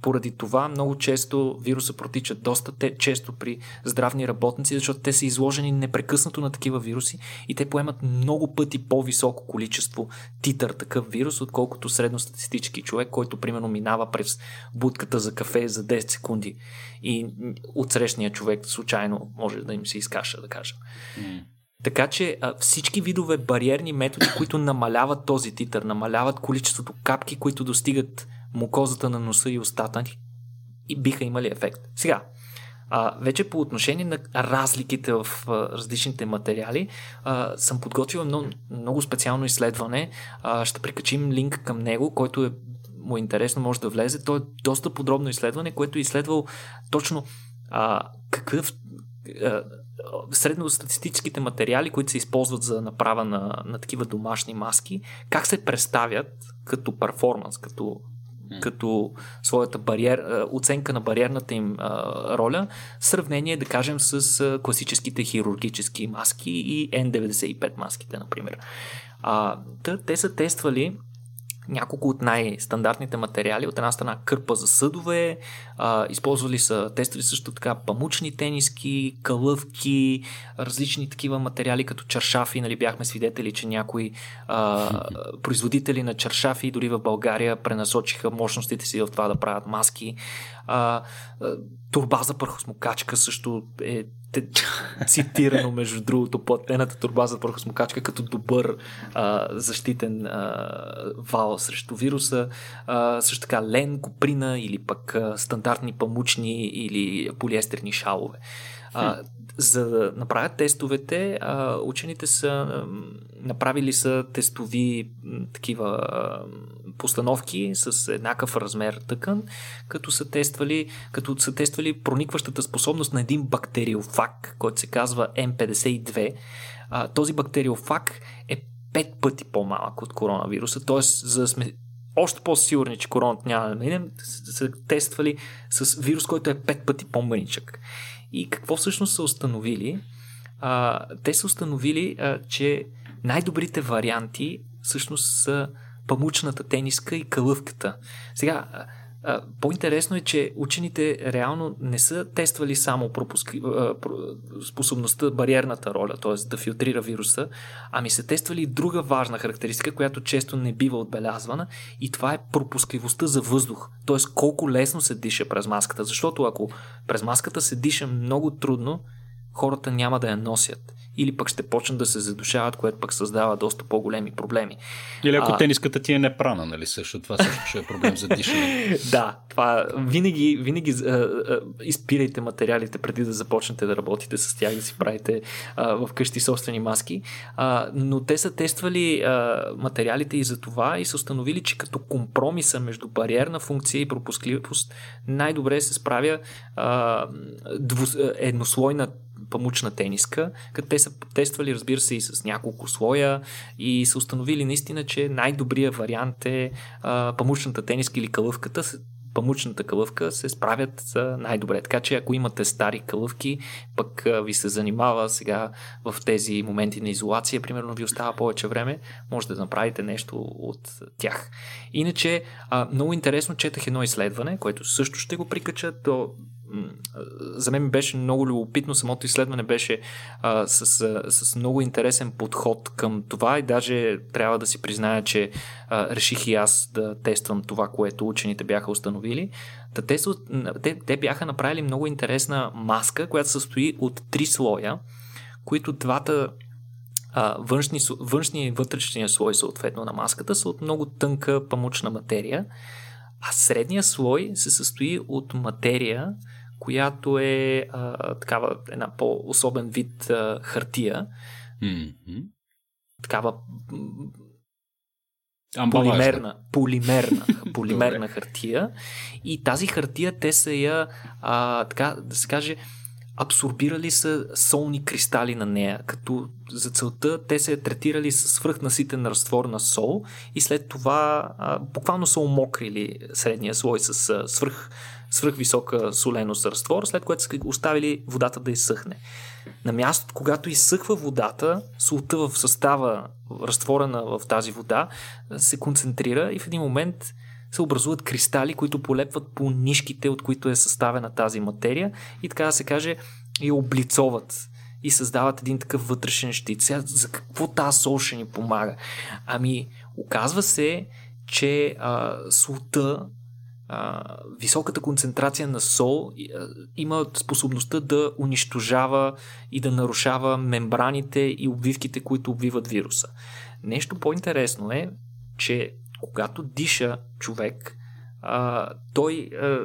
Поради това много често вируса протича доста те, често при здравни работници, защото те са изложени непрекъснато на такива вируси и те поемат много пъти по-високо количество титър такъв вирус, отколкото средностатистически човек, който примерно минава през будката за кафе за 10 секунди и отсрещния човек случайно може да им се изкаша, да кажем. Mm. Така че а, всички видове бариерни методи, които намаляват този титър, намаляват количеството капки, които достигат мукозата на носа и устата ни и биха имали ефект. Сега, а, вече по отношение на разликите в а, различните материали, а, съм подготвил много, много специално изследване. А, ще прикачим линк към него, който е му е интересно, може да влезе. То е доста подробно изследване, което е изследвал точно а, какъв а, средностатистическите материали, които се използват за направа на, на такива домашни маски, как се представят като перформанс, като като своята бариер, оценка на бариерната им роля, в сравнение, да кажем, с класическите хирургически маски и N95 маските, например. А, те са тествали няколко от най-стандартните материали. От една страна кърпа за съдове, а, използвали са, тествали също така памучни тениски, кълъвки, различни такива материали като чаршафи. Нали, бяхме свидетели, че някои а, производители на чаршафи дори в България пренасочиха мощностите си в това да правят маски. А, а, турба за прахосмокачка също е <laughs> цитирано, между другото, платената турба за прахосмокачка като добър а, защитен а, вал срещу вируса. А, също така лен, куприна или пък а, стандартни памучни или полиестерни шалове. А, за да направят тестовете, а, учените са а, направили са тестови такива а, постановки с еднакъв размер тъкан, като са тествали, като са тествали проникващата способност на един бактериофаг, който се казва М52. А, този бактериофаг е пет пъти по-малък от коронавируса, т.е. за да сме още по-сигурни, че короната няма да минем, са тествали с вирус, който е пет пъти по-мъничък. И какво всъщност са установили? А, те са установили, а, че най-добрите варианти всъщност са памучната тениска и кълъвката. Сега, по-интересно е, че учените реално не са тествали само пропуски, способността, бариерната роля, т.е. да филтрира вируса, ами са тествали друга важна характеристика, която често не бива отбелязвана и това е пропускливостта за въздух, т.е. колко лесно се диша през маската, защото ако през маската се диша много трудно, хората няма да я носят или пък ще почнат да се задушават, което пък създава доста по-големи проблеми. Или ако а... тениската ти е непрана, нали също? Това също ще е проблем за дишане. <laughs> да, това винаги, винаги а, а, изпирайте материалите преди да започнете да работите с тях, да си правите а, вкъщи собствени маски. А, но те са тествали а, материалите и за това и са установили, че като компромиса между бариерна функция и пропускливост най-добре се справя а, дву, еднослойна памучна тениска, като те са тествали, разбира се, и с няколко слоя и са установили наистина, че най-добрият вариант е а, памучната тениска или калъвката, памучната кълъвка се справят най-добре. Така че ако имате стари кълъвки, пък ви се занимава сега в тези моменти на изолация, примерно ви остава повече време, може да направите нещо от тях. Иначе, много интересно четах едно изследване, което също ще го прикача. То за мен беше много любопитно. Самото изследване беше а, с, с много интересен подход към това и даже трябва да си призная, че а, реших и аз да тествам това, което учените бяха установили. Та те, те, те бяха направили много интересна маска, която състои от три слоя, които двата а, външни, външни и вътрешния слой съответно на маската са от много тънка памучна материя, а средния слой се състои от материя, която е а, такава една по-особен вид а, хартия. Mm-hmm. Такава полимерна, полимерна, <laughs> полимерна хартия. И тази хартия те са я, а, така да се каже, абсорбирали са солни кристали на нея, като за целта те се третирали с свръхнаситен разтвор на сол и след това а, буквално са умокрили средния слой с а, свръх свръхвисока соленост разтвор, след което са оставили водата да изсъхне. на мястото, когато изсъхва водата, солта в състава, разтворена в тази вода, се концентрира и в един момент се образуват кристали, които полепват по нишките, от които е съставена тази материя и така да се каже, и облицоват и създават един такъв вътрешен щит. Сега, за какво тази сол ще ни помага? Ами, оказва се, че а, солта високата концентрация на сол има способността да унищожава и да нарушава мембраните и обвивките, които обвиват вируса. Нещо по-интересно е, че когато диша човек, а, той а,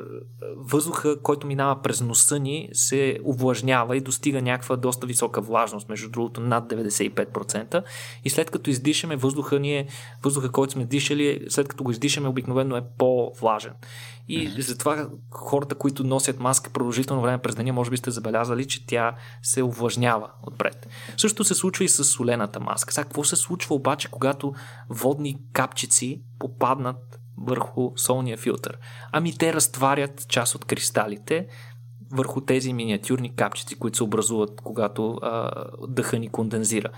въздуха, който минава през носа ни, се увлажнява и достига някаква доста висока влажност, между другото над 95%. И след като издишаме, въздуха ни е, въздуха, който сме дишали, след като го издишаме, обикновено е по-влажен. И mm-hmm. затова хората, които носят маска продължително време през деня, може би сте забелязали, че тя се увлажнява отпред. Също се случва и с солената маска. Сега, какво се случва обаче, когато водни капчици попаднат върху солния филтър? Ами те разтварят част от кристалите върху тези миниатюрни капчици, които се образуват, когато а, дъха ни кондензира.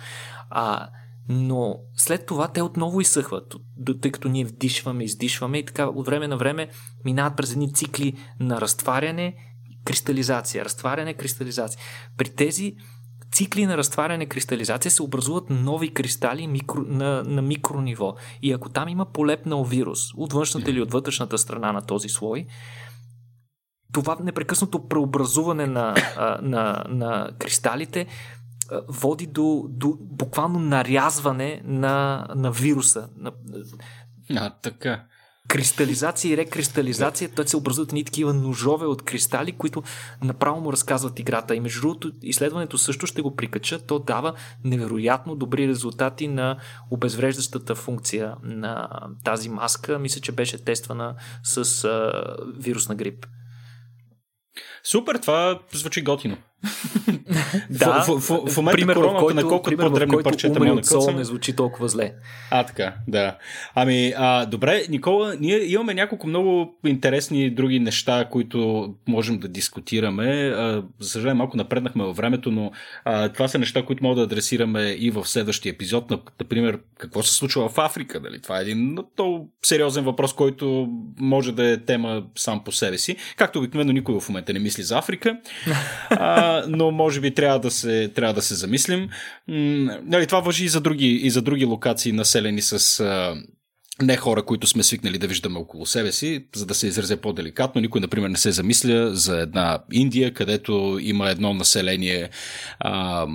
А, но след това те отново изсъхват, тъй като ние вдишваме, издишваме и така от време на време минават през едни цикли на разтваряне, кристализация, разтваряне, кристализация. При тези цикли на разтваряне, кристализация се образуват нови кристали микро, на, на микрониво. И ако там има полепнал вирус от външната или от вътрешната страна на този слой, това непрекъснато преобразуване на, на, на кристалите води до, до буквално нарязване на, на вируса. А, така. Кристализация и рекристализация, той се образуват ни такива ножове от кристали, които направо му разказват играта. И между другото, изследването също ще го прикача. То дава невероятно добри резултати на обезвреждащата функция на тази маска. Мисля, че беше тествана с а, вирус на грип. Супер, това звучи готино. <laughs> да, в, в, в, в момента пример, в който, на колко пример, по-дребни парчета мога да не звучи толкова зле. А, така, да. Ами, а, добре, Никола, ние имаме няколко много интересни други неща, които можем да дискутираме. За съжаление, малко напреднахме във времето, но а, това са неща, които мога да адресираме и в следващия епизод. Например, какво се случва в Африка. Дали? Това е един много сериозен въпрос, който може да е тема сам по себе си. Както обикновено никой в момента не мисли за Африка. А, но може би трябва да се, трябва да се замислим. Нали, това въжи и за други, и за други локации, населени с не хора, които сме свикнали да виждаме около себе си, за да се изразя по-деликатно. Никой, например, не се замисля за една Индия, където има едно население а,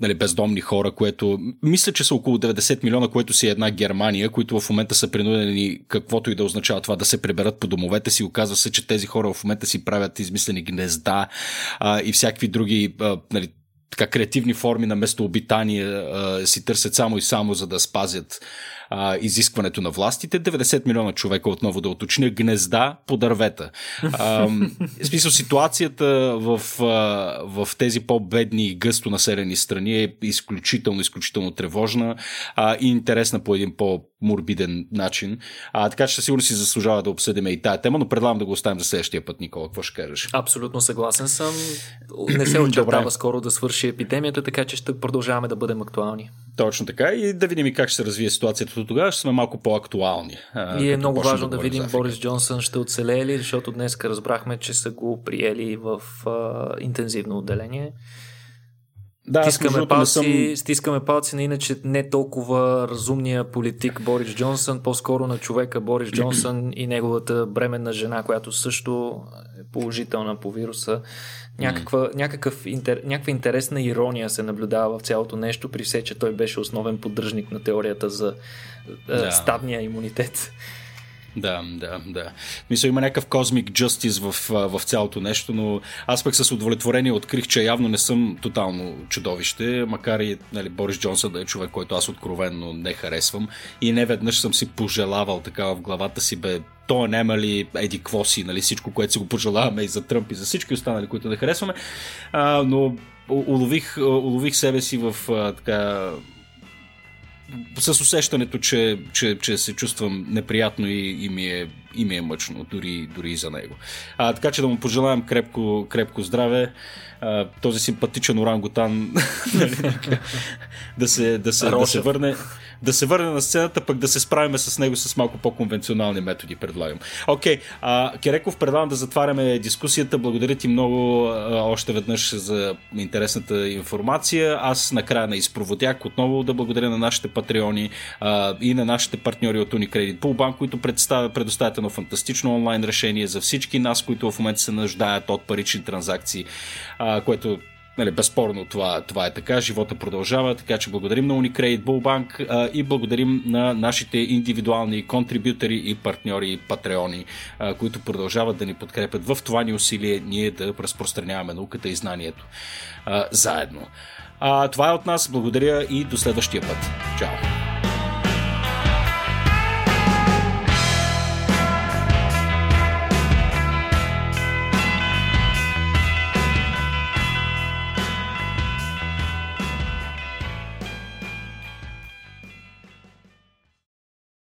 нали, бездомни хора, което мисля, че са около 90 милиона, което си е една Германия, които в момента са принудени каквото и да означава това да се приберат по домовете си. Оказва се, че тези хора в момента си правят измислени гнезда а, и всякакви други а, нали, така креативни форми на местообитание а, си търсят само и само за да спазят а, изискването на властите. 90 милиона човека, отново да уточня, гнезда по дървета. А, в смисъл, ситуацията в, а, в тези по-бедни и гъсто населени страни е изключително, изключително тревожна а, и интересна по един по-морбиден начин. А, така че сигурно си заслужава да обсъдим и тая тема, но предлагам да го оставим за следващия път, Никола. Какво ще кажеш? Абсолютно съгласен съм. <clears throat> Не се очертава скоро да свърши епидемията, така че ще продължаваме да бъдем актуални. Точно така и да видим и как ще се развие ситуацията до тогава, ще сме малко по-актуални. И е много важно да, да видим Борис Джонсън ще оцелее ли, защото днес разбрахме, че са го приели в а, интензивно отделение. Да, стискаме, палци, съм... стискаме палци на иначе не толкова разумния политик Борис Джонсън, по-скоро на човека Борис <clears throat> Джонсън и неговата бременна жена, която също е положителна по вируса. Някаква, някакъв интер, някаква интересна ирония се наблюдава в цялото нещо, при все, че той беше основен поддръжник на теорията за да. стадния имунитет. Да, да, да. Мисля, има някакъв космик justice в, в цялото нещо, но аз пък с удовлетворение открих, че явно не съм тотално чудовище, макар и нали, Борис Джонсън да е човек, който аз откровенно не харесвам. И не веднъж съм си пожелавал така в главата си, бе, то няма ли еди квоси, нали, всичко, което си го пожелаваме и за Тръмп и за всички останали, които не харесваме. А, но улових, улових себе си в а, така с усещането, че, че, че се чувствам неприятно и, и ми е и ми е мъчно, дори, дори и за него. А, така че да му пожелаем крепко, крепко здраве, а, този симпатичен орангутан <laughs> нали, да се, да се, да се върне да се върне на сцената, пък да се справиме с него с малко по-конвенционални методи, предлагам. Окей, okay, Кереков, предлагам да затваряме дискусията. Благодаря ти много а, още веднъж за интересната информация. Аз накрая на изпроводяк отново да благодаря на нашите патреони а, и на нашите партньори от Unicredit Poolbank, които предоставят едно фантастично онлайн решение за всички нас, които в момента се нуждаят от парични транзакции, а, което Нали, безспорно това, това е така, живота продължава, така че благодарим на Unicredit Bullbank а, и благодарим на нашите индивидуални контрибютори и партньори и патреони, а, които продължават да ни подкрепят в това ни усилие ние да разпространяваме науката и знанието а, заедно. А, това е от нас, благодаря и до следващия път. Чао!